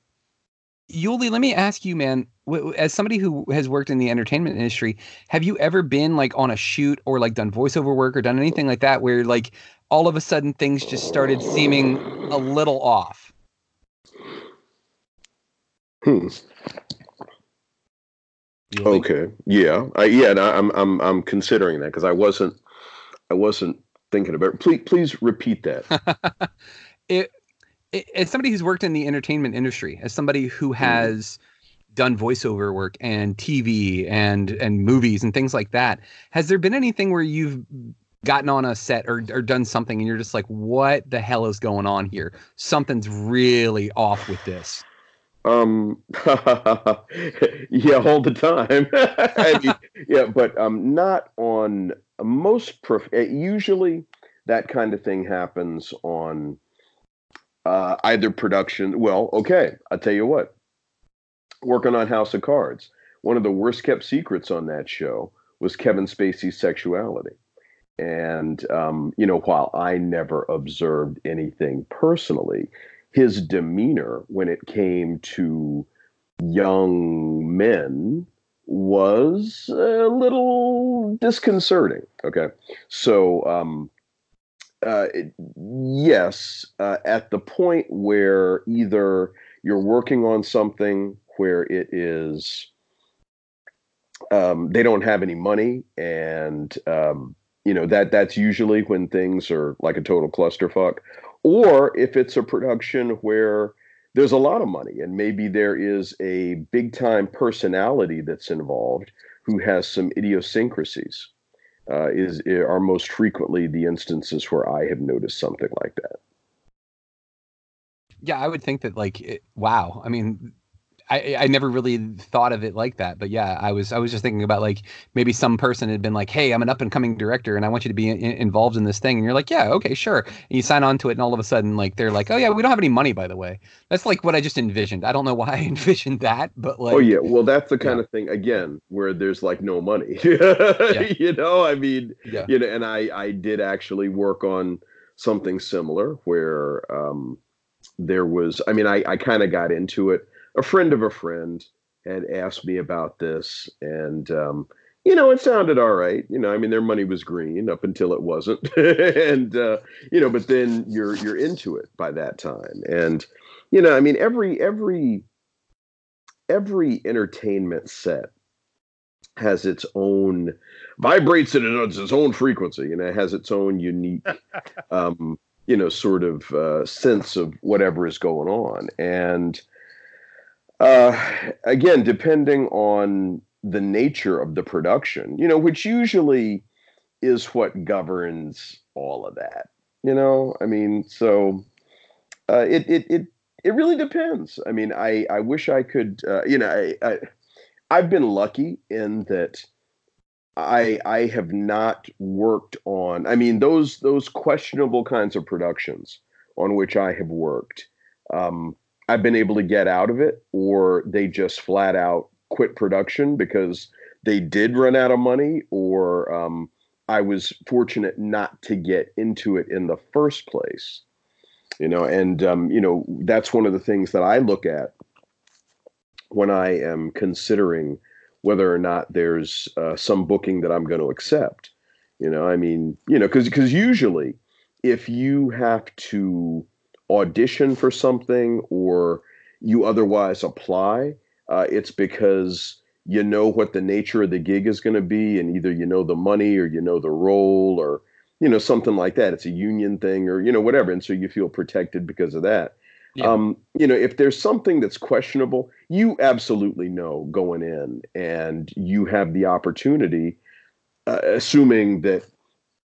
Yuli, let me ask you, man, as somebody who has worked in the entertainment industry, have you ever been like on a shoot or like done voiceover work or done anything like that where like all of a sudden things just started seeming a little off? Hmm. Okay. Yeah. I, yeah. And I, I'm I'm I'm considering that because I wasn't I wasn't thinking about. It. Please please repeat that. it, it, as somebody who's worked in the entertainment industry, as somebody who has done voiceover work and TV and and movies and things like that, has there been anything where you've gotten on a set or, or done something and you're just like, what the hell is going on here? Something's really off with this. Um. yeah. All the time. I mean, yeah, but um, not on most. Prof- uh, usually, that kind of thing happens on uh, either production. Well, okay. I'll tell you what. Working on House of Cards, one of the worst kept secrets on that show was Kevin Spacey's sexuality. And um, you know, while I never observed anything personally, his demeanor when it came to young men was a little disconcerting. Okay, so um, uh, yes, uh, at the point where either you're working on something where it is um, they don't have any money, and um, you know that that's usually when things are like a total clusterfuck. Or if it's a production where there's a lot of money and maybe there is a big time personality that's involved who has some idiosyncrasies uh, is are most frequently the instances where I have noticed something like that. Yeah, I would think that like it, wow. I mean, I, I never really thought of it like that, but yeah, I was I was just thinking about like maybe some person had been like, "Hey, I'm an up and coming director, and I want you to be in, involved in this thing," and you're like, "Yeah, okay, sure." And you sign on to it, and all of a sudden, like they're like, "Oh yeah, we don't have any money, by the way." That's like what I just envisioned. I don't know why I envisioned that, but like, oh yeah, well that's the kind yeah. of thing again where there's like no money. You know, I mean, Yeah. you know, and I I did actually work on something similar where um, there was. I mean, I I kind of got into it a friend of a friend had asked me about this and um, you know it sounded all right. You know i mean their money was green up until it wasn't and uh, you know but then you're you're into it by that time. And you know i mean every every every entertainment set has its own vibrates at its, its own frequency and it has its own unique um, you know sort of uh, sense of whatever is going on. And uh, again, depending on the nature of the production, you know, which usually is what governs all of that. You know, I mean, so uh, it it it it really depends. I mean, I I wish I could. Uh, you know, I, I I've been lucky in that. I I have not worked on. I mean, those those questionable kinds of productions on which I have worked. Um, I've been able to get out of it, or they just flat out quit production because they did run out of money, or um, I was fortunate not to get into it in the first place. You know, and um, you know that's one of the things that I look at when I am considering whether or not there's uh, some booking that I'm going to accept. You know, I mean, you know, because because usually if you have to audition for something or you otherwise apply, uh, it's because you know what the nature of the gig is going to be, and either you know the money or you know the role or you know something like that. It's a union thing or you know whatever, and so you feel protected because of that. Yeah. Um, you know, if there's something that's questionable, you absolutely know going in, and you have the opportunity, uh, assuming that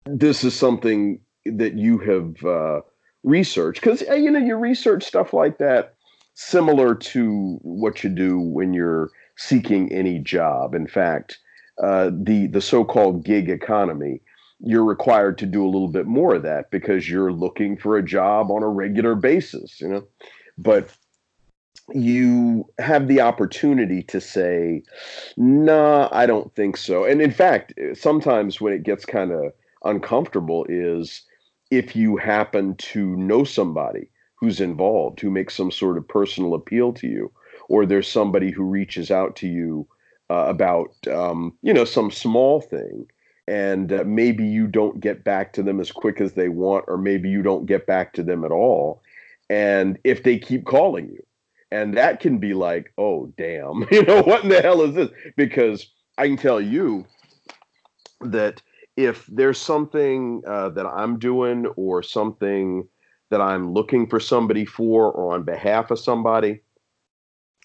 this is something that you have uh, researched, because you know you research stuff like that, similar to what you do when you're seeking any job. In fact, uh, the the so-called gig economy, you're required to do a little bit more of that because you're looking for a job on a regular basis. You know, but you have the opportunity to say, "Nah, I don't think so." And in fact, sometimes when it gets kind of uncomfortable is if you happen to know somebody who's involved who makes some sort of personal appeal to you or there's somebody who reaches out to you uh, about um, you know some small thing and uh, maybe you don't get back to them as quick as they want or maybe you don't get back to them at all and if they keep calling you and that can be like oh damn you know what in the hell is this? Because i can tell you that if there's something uh, that i'm doing or something that i'm looking for somebody for or on behalf of somebody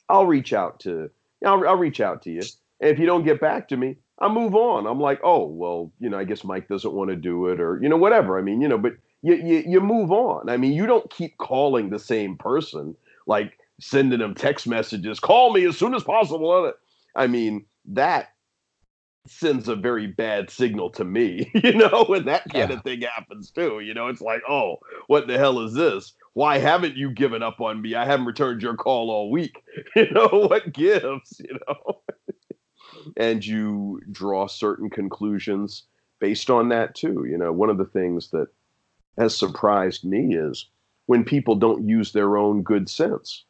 I'll reach out to I'll, I'll reach out to you. And if you don't get back to me, I move on. I'm like, oh well, you know, I guess Mike doesn't want to do it, or you know, whatever. I mean, you know, but you you, you move on. I mean, you don't keep calling the same person, like sending them text messages, call me as soon as possible. I mean, that sends a very bad signal to me, you know, when that kind Yeah. of thing happens too. You know, it's like, oh, what the hell is this? Why haven't you given up on me? I haven't returned your call all week. You know, what gives, you know? and you draw certain conclusions based on that too. You know, one of the things that has surprised me is when people don't use their own good sense.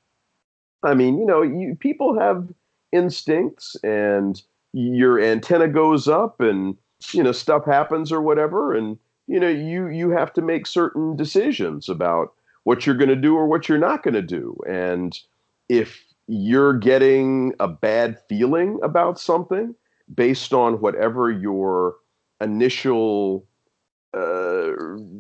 I mean, you know, you people have instincts and your antenna goes up and you know stuff happens or whatever and you know you you have to make certain decisions about what you're going to do or what you're not going to do and if you're getting a bad feeling about something based on whatever your initial uh,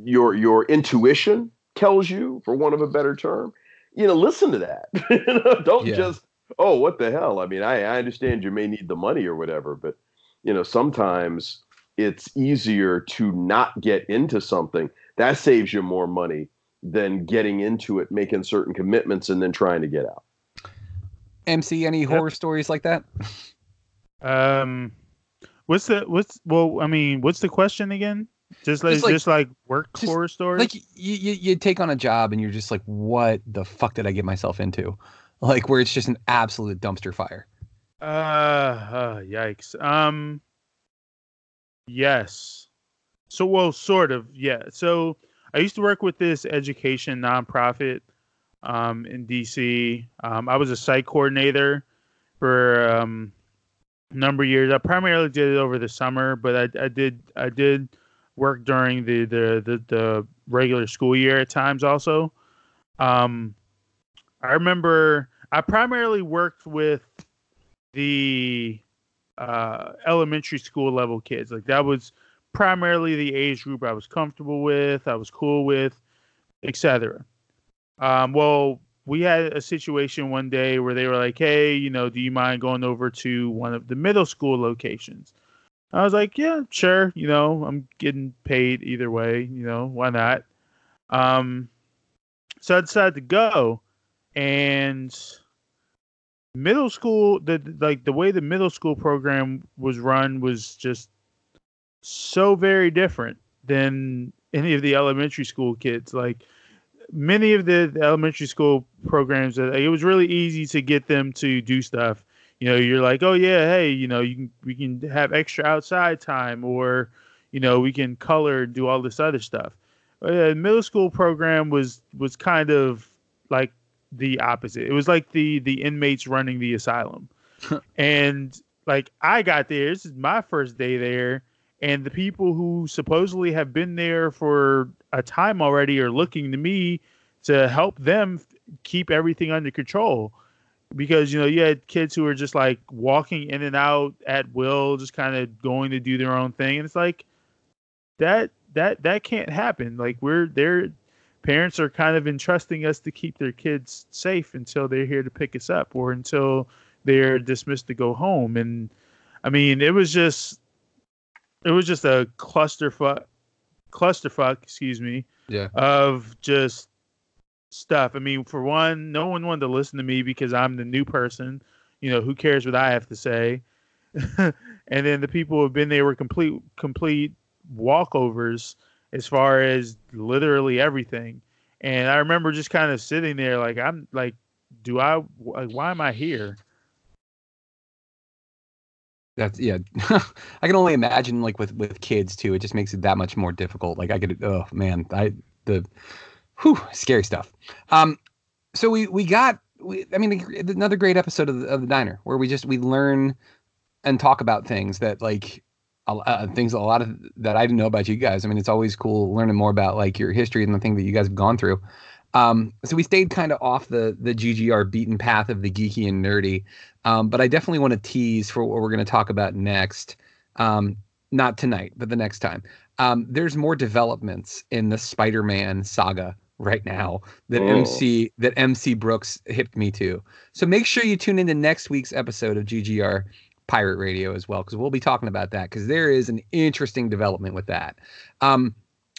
your your intuition tells you, for want of a better term, you know, listen to that. Don't Yeah. just, oh, what the hell? I mean, I, I understand you may need the money or whatever, but you know, sometimes it's easier to not get into something that saves you more money than getting into it, making certain commitments, and then trying to get out. MC, any horror stories like that? Um, what's the what's well? I mean, what's the question again? Just like Just just like- like, work just horror stories. Like you, you, you take on a job and you're just like, what the fuck did I get myself into? Like where it's just an absolute dumpster fire. Uh, uh yikes. Um yes. So well sort of, yeah. So I used to work with this education nonprofit um in DC. Um I was a site coordinator for um a number of years. I primarily did it over the summer, but I I did I did work during the the the, the regular school year at times also. Um I remember I primarily worked with the uh, elementary school level kids. Like that was primarily the age group I was comfortable with, I was cool with, etc. Um, well, we had a situation one day where they were like, "Hey, you know, do you mind going over to one of the middle school locations?" I was like, "Yeah, sure. You know, I'm getting paid either way. You know, why not?" Um, so I decided to go, and middle school the like the way the middle school program was run was just so very different than any of the elementary school kids. Like many of the, the elementary school programs that it was really easy to get them to do stuff. You know you're like oh yeah hey you know you can we can have extra outside time or you know we can color do all this other stuff. Uh, middle school program was was kind of like the opposite. It was like the the inmates running the asylum. and like I got there, this is my first day there, and the people who supposedly have been there for a time already are looking to me to help them keep everything under control. Because you know, you had kids who were just like walking in and out at will, just kind of going to do their own thing. And it's like that that that can't happen. Like we're they're parents are kind of entrusting us to keep their kids safe until they're here to pick us up or until they're dismissed to go home. And i mean it was just it was just a clusterfuck clusterfuck excuse me Yeah. of just stuff. I mean for one no one wanted to listen to me because i'm the new person. You know who cares what i have to say? And then the people who have been there were complete complete walkovers as far as literally everything. And I remember just kind of sitting there like I'm like, do I like why am I here? That's yeah. I can only imagine like with with kids too. It just makes it that much more difficult. Like I could oh man, I the whew, scary stuff. Um so we we got we I mean another great episode of the, of the diner where we just we learn and talk about things that like uh, things a lot of that I didn't know about you guys. I mean, it's always cool learning more about like your history and the thing that you guys have gone through. Um, so we stayed kind of off the the GGR beaten path of the geeky and nerdy, um, but I definitely want to tease for what we're going to talk about next. Um, not tonight, but the next time. Um, there's more developments in the Spider-Man saga right now that Oh. MC that MC Brooks hipped me to. So make sure you tune into next week's episode of GGR Pirate Radio as well, because we'll be talking about that because there is an interesting development with that. Um,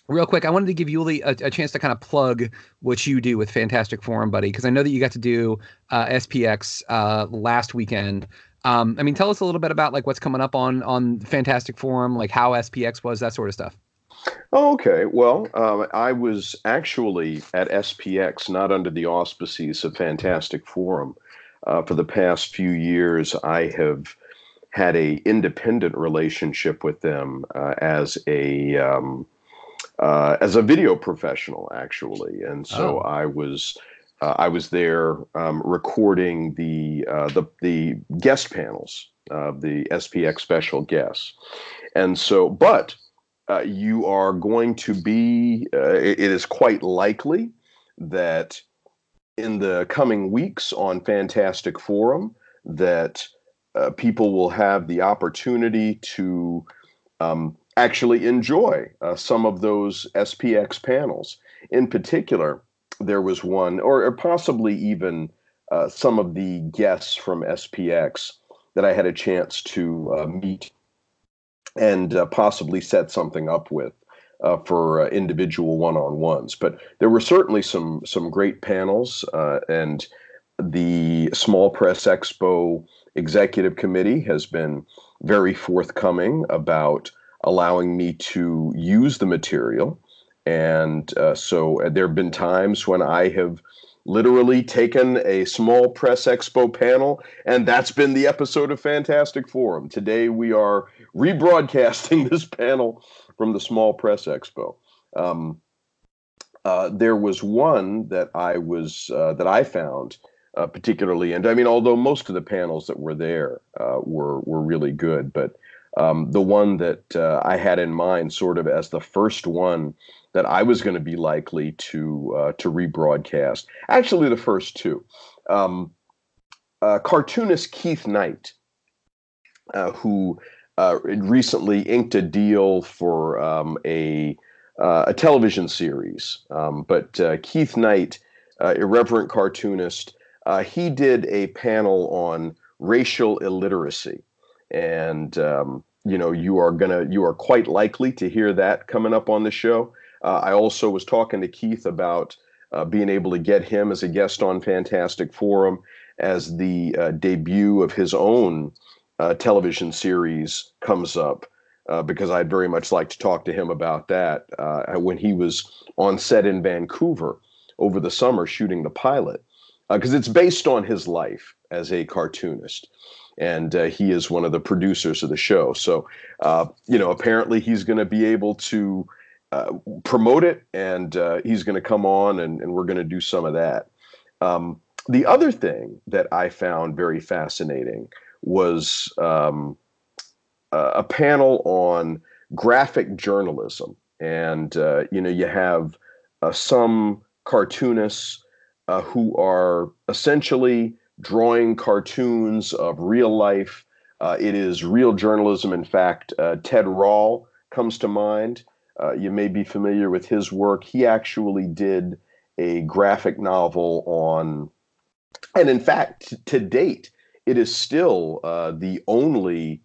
real quick, I wanted to give Yuli a, a chance to kind of plug what you do with Fantastic Forum, buddy, because I know that you got to do uh, SPX uh, last weekend. Um, I mean, tell us a little bit about like what's coming up on on Fantastic Forum, like how SPX was, that sort of stuff. Oh, okay. Well, um, I was actually at SPX, not under the auspices of Fantastic Forum. Uh, for the past few years, I have had a independent relationship with them uh, as a um, uh, as a video professional, actually, and so Oh. I was. Uh, I was there um, recording the, uh, the the guest panels, of the SPX special guests, and so. But uh, you are going to be, uh, it, it is quite likely that in the coming weeks on Fantastic Forum, that uh, people will have the opportunity to um, actually enjoy uh, some of those SPX panels. In particular, there was one, or, or possibly even uh, some of the guests from SPX that I had a chance to uh, meet and uh, possibly set something up with. Uh, for uh, individual one-on-ones, but there were certainly some some great panels, and the Small Press Expo executive committee has been very forthcoming about allowing me to use the material. And uh, so uh, there have been times when I have literally taken a small press expo panel, and that's been the episode of Fantastic Forum. Today we are rebroadcasting this panel from the small press expo. Um, uh, there was one that I was uh, that I found uh, particularly, and I mean, although most of the panels that were there uh, were were really good, but um, the one that uh, I had in mind, sort of as the first one that I was going to be likely to uh, to rebroadcast. Actually, the first two. Um, uh, cartoonist Keith Knight, uh, who recently inked a deal for um, a a television series, um, but Keith Knight, irreverent cartoonist, he did a panel on racial illiteracy and um, you know you are gonna you are quite likely to hear that coming up on the show. Uh, I also was talking to Keith about uh, being able to get him as a guest on Fantastic Forum as the uh, debut of his own uh, television series comes up. Uh, because I'd very much like to talk to him about that uh, when he was on set in Vancouver over the summer shooting the pilot, because it's based on his life as a cartoonist and uh, he is one of the producers of the show. So, uh, you know, apparently he's going to be able to uh, promote it, and uh, he's going to come on, and, and we're going to do some of that. Um, the other thing that I found very fascinating was um, a panel on graphic journalism, and uh, you know, you have uh, some cartoonists who are essentially drawing cartoons of real life. Uh, it is real journalism. In fact, uh, Ted Rall comes to mind. Uh, you may be familiar with his work. He actually did a graphic novel on, and in fact, to date, it is still uh, the only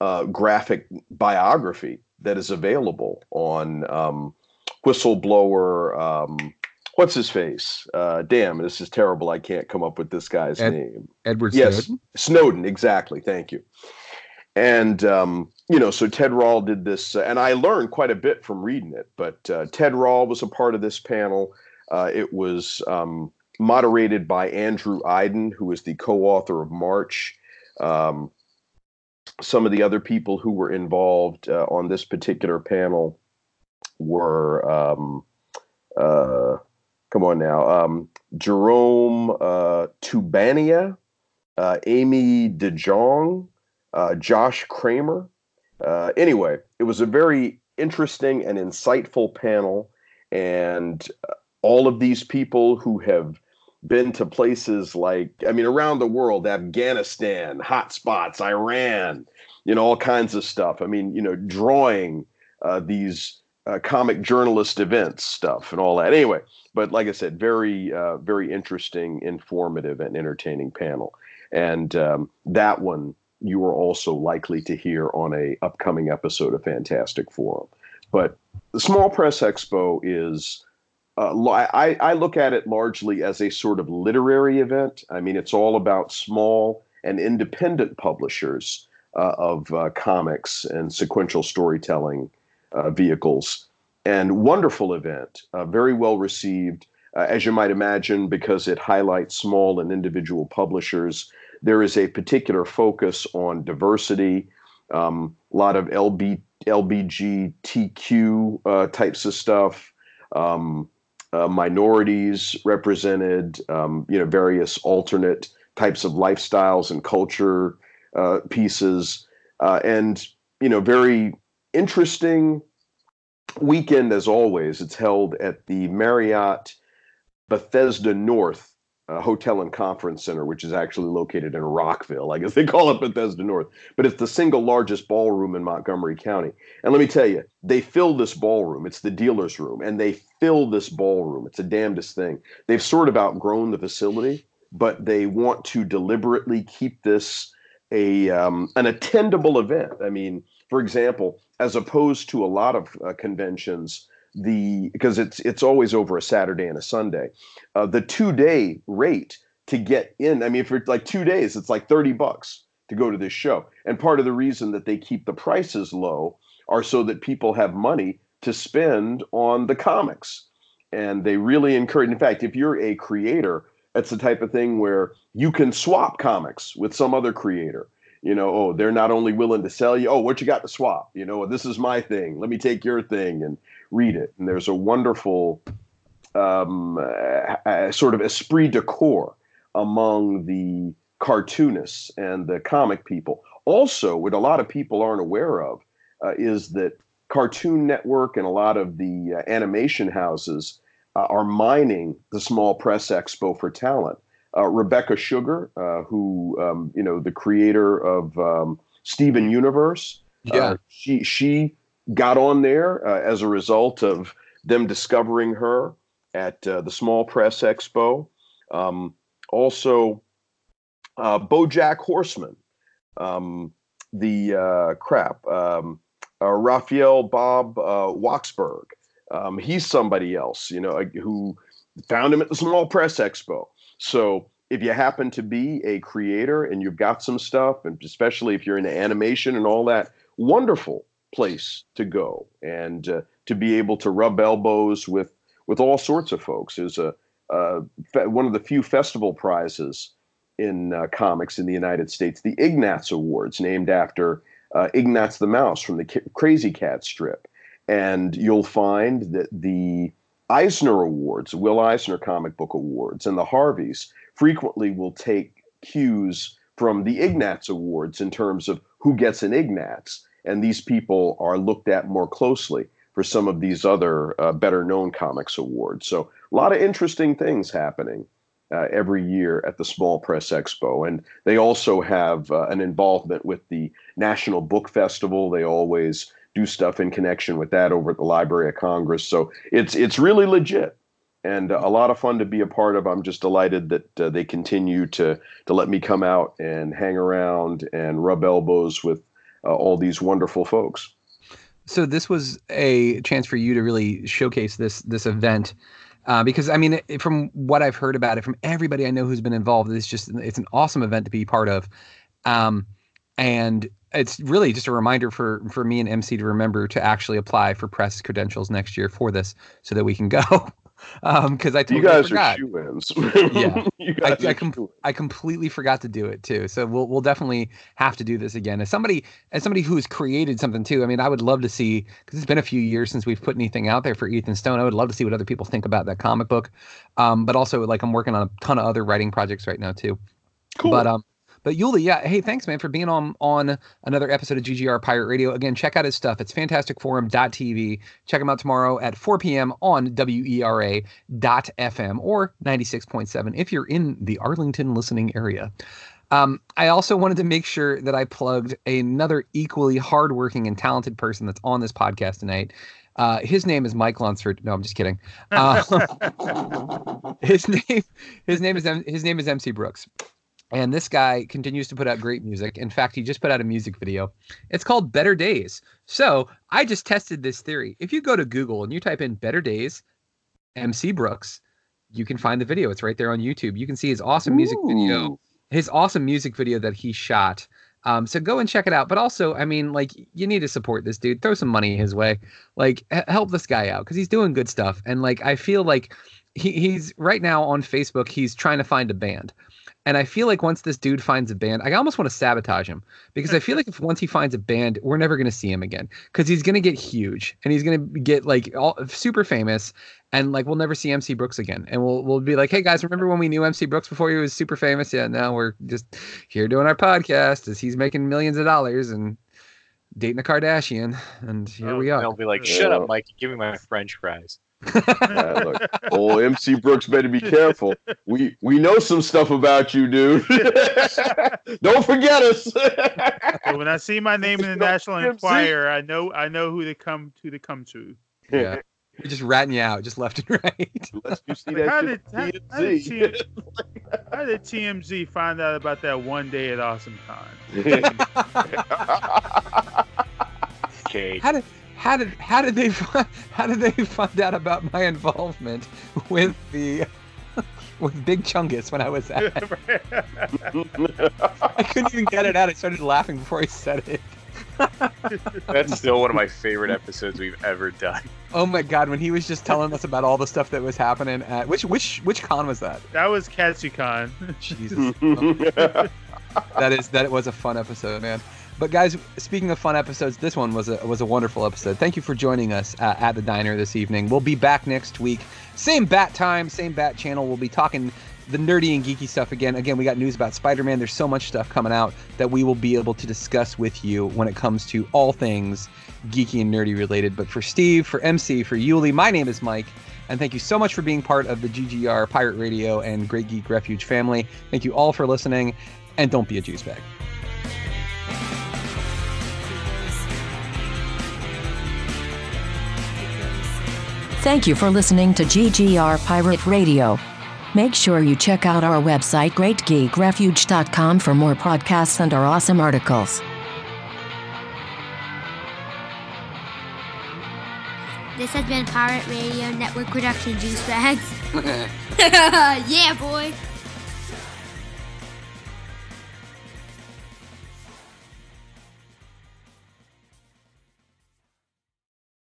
uh, graphic biography that is available on um, whistleblower. Um, what's his face? Uh, damn, this is terrible. I can't come up with this guy's Ed, name. Edward yes, Snowden. Snowden, exactly. Thank you. And um, you know, so Ted Rall did this, uh, and I learned quite a bit from reading it. But uh, Ted Rall was a part of this panel. Uh, it was um, moderated by Andrew Aydin, who is the co-author of March. Um, some of the other people who were involved uh, on this particular panel were um, uh, come on now. Um, Jerome uh, Tubiana, uh, Amy DeJong, uh, Josh Kramer. Uh, anyway, it was a very interesting and insightful panel, and uh, all of these people who have been to places like, I mean, around the world, Afghanistan, hotspots, Iran, you know, all kinds of stuff. I mean, you know, drawing uh, these uh, comic journalist events stuff and all that. Anyway, but like I said, very uh, very interesting, informative, and entertaining panel. And um, that one you are also likely to hear on a upcoming episode of Fantastic Forum. But the Small Press Expo is. Uh, I, I look at it largely as a sort of literary event. I mean, it's all about small and independent publishers uh, of uh, comics and sequential storytelling uh, vehicles. And wonderful event, uh, very well received, uh, as you might imagine, because it highlights small and individual publishers. There is a particular focus on diversity, um, a lot of LB, LBGTQ uh, types of stuff. Um, uh, minorities represented, um, you know, various alternate types of lifestyles and culture uh, pieces, uh, and you know, very interesting weekend as always. It's held at the Marriott Bethesda North uh, hotel and conference center, which is actually located in Rockville. I guess they call it Bethesda North, but it's the single largest ballroom in Montgomery County. And let me tell you, they fill this ballroom. It's the dealer's room, and they fill this ballroom. It's a damnedest thing. They've sort of outgrown the facility, but they want to deliberately keep this a um, an attendable event. I mean, for example, as opposed to a lot of uh, conventions the because it's it's always over a Saturday and a Sunday. Uh, the two day rate to get in, I mean, for like two days, it's like thirty bucks to go to this show. And part of the reason that they keep the prices low are so that people have money to spend on the comics. And they really encourage. In fact, if you're a creator, it's the type of thing where you can swap comics with some other creator you know, oh, they're not only willing to sell you, oh, what you got to swap? You know, this is my thing. Let me take your thing. And read it. And there's a wonderful um, uh, sort of esprit de corps among the cartoonists and the comic people. Also, what a lot of people aren't aware of uh, is that Cartoon Network and a lot of the uh, animation houses uh, are mining the Small Press Expo for talent. Uh, Rebecca Sugar, uh, who um, you know, the creator of um, Steven Universe, Yeah. she she got on there uh, as a result of them discovering her at uh, the Small Press Expo. Um, also, uh, BoJack Horseman, um, the uh, crap, um, uh, Raphael Bob uh, Waksberg. Um, he's somebody else, you know, uh, who found him at the Small Press Expo. So if you happen to be a creator and you've got some stuff, and especially if you're into animation and all that, wonderful place to go and uh, to be able to rub elbows with with all sorts of folks is a uh, one of the few festival prizes in uh, comics in the United States, the Ignatz Awards, named after uh, Ignatz the Mouse from the K- Krazy Kat strip. And you'll find that the Eisner Awards, Will Eisner Comic Book Awards, and the Harveys frequently will take cues from the Ignatz Awards in terms of who gets an Ignatz and these people are looked at more closely for some of these other uh, better known comics awards. So a lot of interesting things happening uh, every year at the Small Press Expo, and they also have uh, an involvement with the National Book Festival. They always do stuff in connection with that over at the Library of Congress. So it's it's really legit and a lot of fun to be a part of. I'm just delighted that uh, they continue to to let me come out and hang around and rub elbows with uh, all these wonderful folks. So this was a chance for you to really showcase this this event. Uh, because I mean, it, from what I've heard about it, from everybody I know who's been involved, it's just it's an awesome event to be part of, um, and it's really just a reminder for for me and MC to remember to actually apply for press credentials next year for this, so that we can go. um because i totally you guys forgot. are shoe-ins. Yeah. you I, I, com- I completely forgot to do it too. So we'll we'll definitely have to do this again. As somebody as somebody who's created something too, I mean, I would love to see because it's been a few years since we've put anything out there for Ethan Stone. I would love to see what other people think about that comic book. Um, but also like I'm working on a ton of other writing projects right now too. Cool. But um, but Yuli, yeah, hey, thanks, man, for being on on another episode of GGR Pirate Radio. Again, check out his stuff. It's fantasticforum.tv. Check him out tomorrow at 4 p.m. on WERA.FM or 96.7 if you're in the Arlington listening area. Um, I also wanted to make sure that I plugged another equally hardworking and talented person that's on this podcast tonight. Uh, his name is Mike Lunsford. No, I'm just kidding. Uh, his name, his name is his name is MC Brooks, and this guy continues to put out great music. In fact, he just put out a music video. It's called Better Days. So I just tested this theory. If you go to Google and you type in Better Days, MC Brooks, you can find the video. It's right there on YouTube. You can see his awesome music video his awesome music video that he shot. Um, so go and check it out. But also, I mean, like, you need to support this dude. Throw some money his way. Like, h- help this guy out because he's doing good stuff. And like, I feel like he, he's right now on Facebook. He's trying to find a band. And I feel like once this dude finds a band, I almost want to sabotage him because I feel like if once he finds a band, we're never going to see him again because he's going to get huge and he's going to get like all super famous and like we'll never see MC Brooks again. And we'll we'll be like, hey guys, remember when we knew MC Brooks before he was super famous? Yeah, now we're just here doing our podcast as he's making millions of dollars and dating a Kardashian, and here we are. They'll be like, "Shut up, Mike! Give me my French fries." Yeah, look, old MC Brooks better be careful. We we know some stuff about you, dude. Don't forget us. So when I see my name in the National MC. Enquirer, I know I know who to come to to come to. Yeah. We're just ratting you out, just left and right. Unless you see Like, how did shit how, how did TMZ. How did TMZ find out about that one day at Awesome Con? Okay. How did how did how did they find, how did they find out about my involvement with the with Big Chungus when I was at? I couldn't even get it out. I started laughing before I said it. That's still one of my favorite episodes we've ever done. Oh my god, when he was just telling us about all the stuff that was happening at which which which con was that? that was KatsuCon. Jesus. that is that was a fun episode, man. But guys, speaking of fun episodes, this one was a was a wonderful episode. Thank you for joining us uh, at the diner this evening. We'll be back next week, same bat time, same bat channel. We'll be talking the nerdy and geeky stuff again. Again, we got news about Spider-Man. There's so much stuff coming out that we will be able to discuss with you when it comes to all things geeky and nerdy related. But for Steve, for MC, for Yuli, my name is Mike. And thank you so much for being part of the GGR Pirate Radio and Great Geek Refuge family. Thank you all for listening, and don't be a juice bag. Thank you for listening to GGR Pirate Radio. Make sure you check out our website greatgeekrefuge.com for more podcasts and our awesome articles. This has been Pirate Radio Network Production Juice Bags. yeah, boy.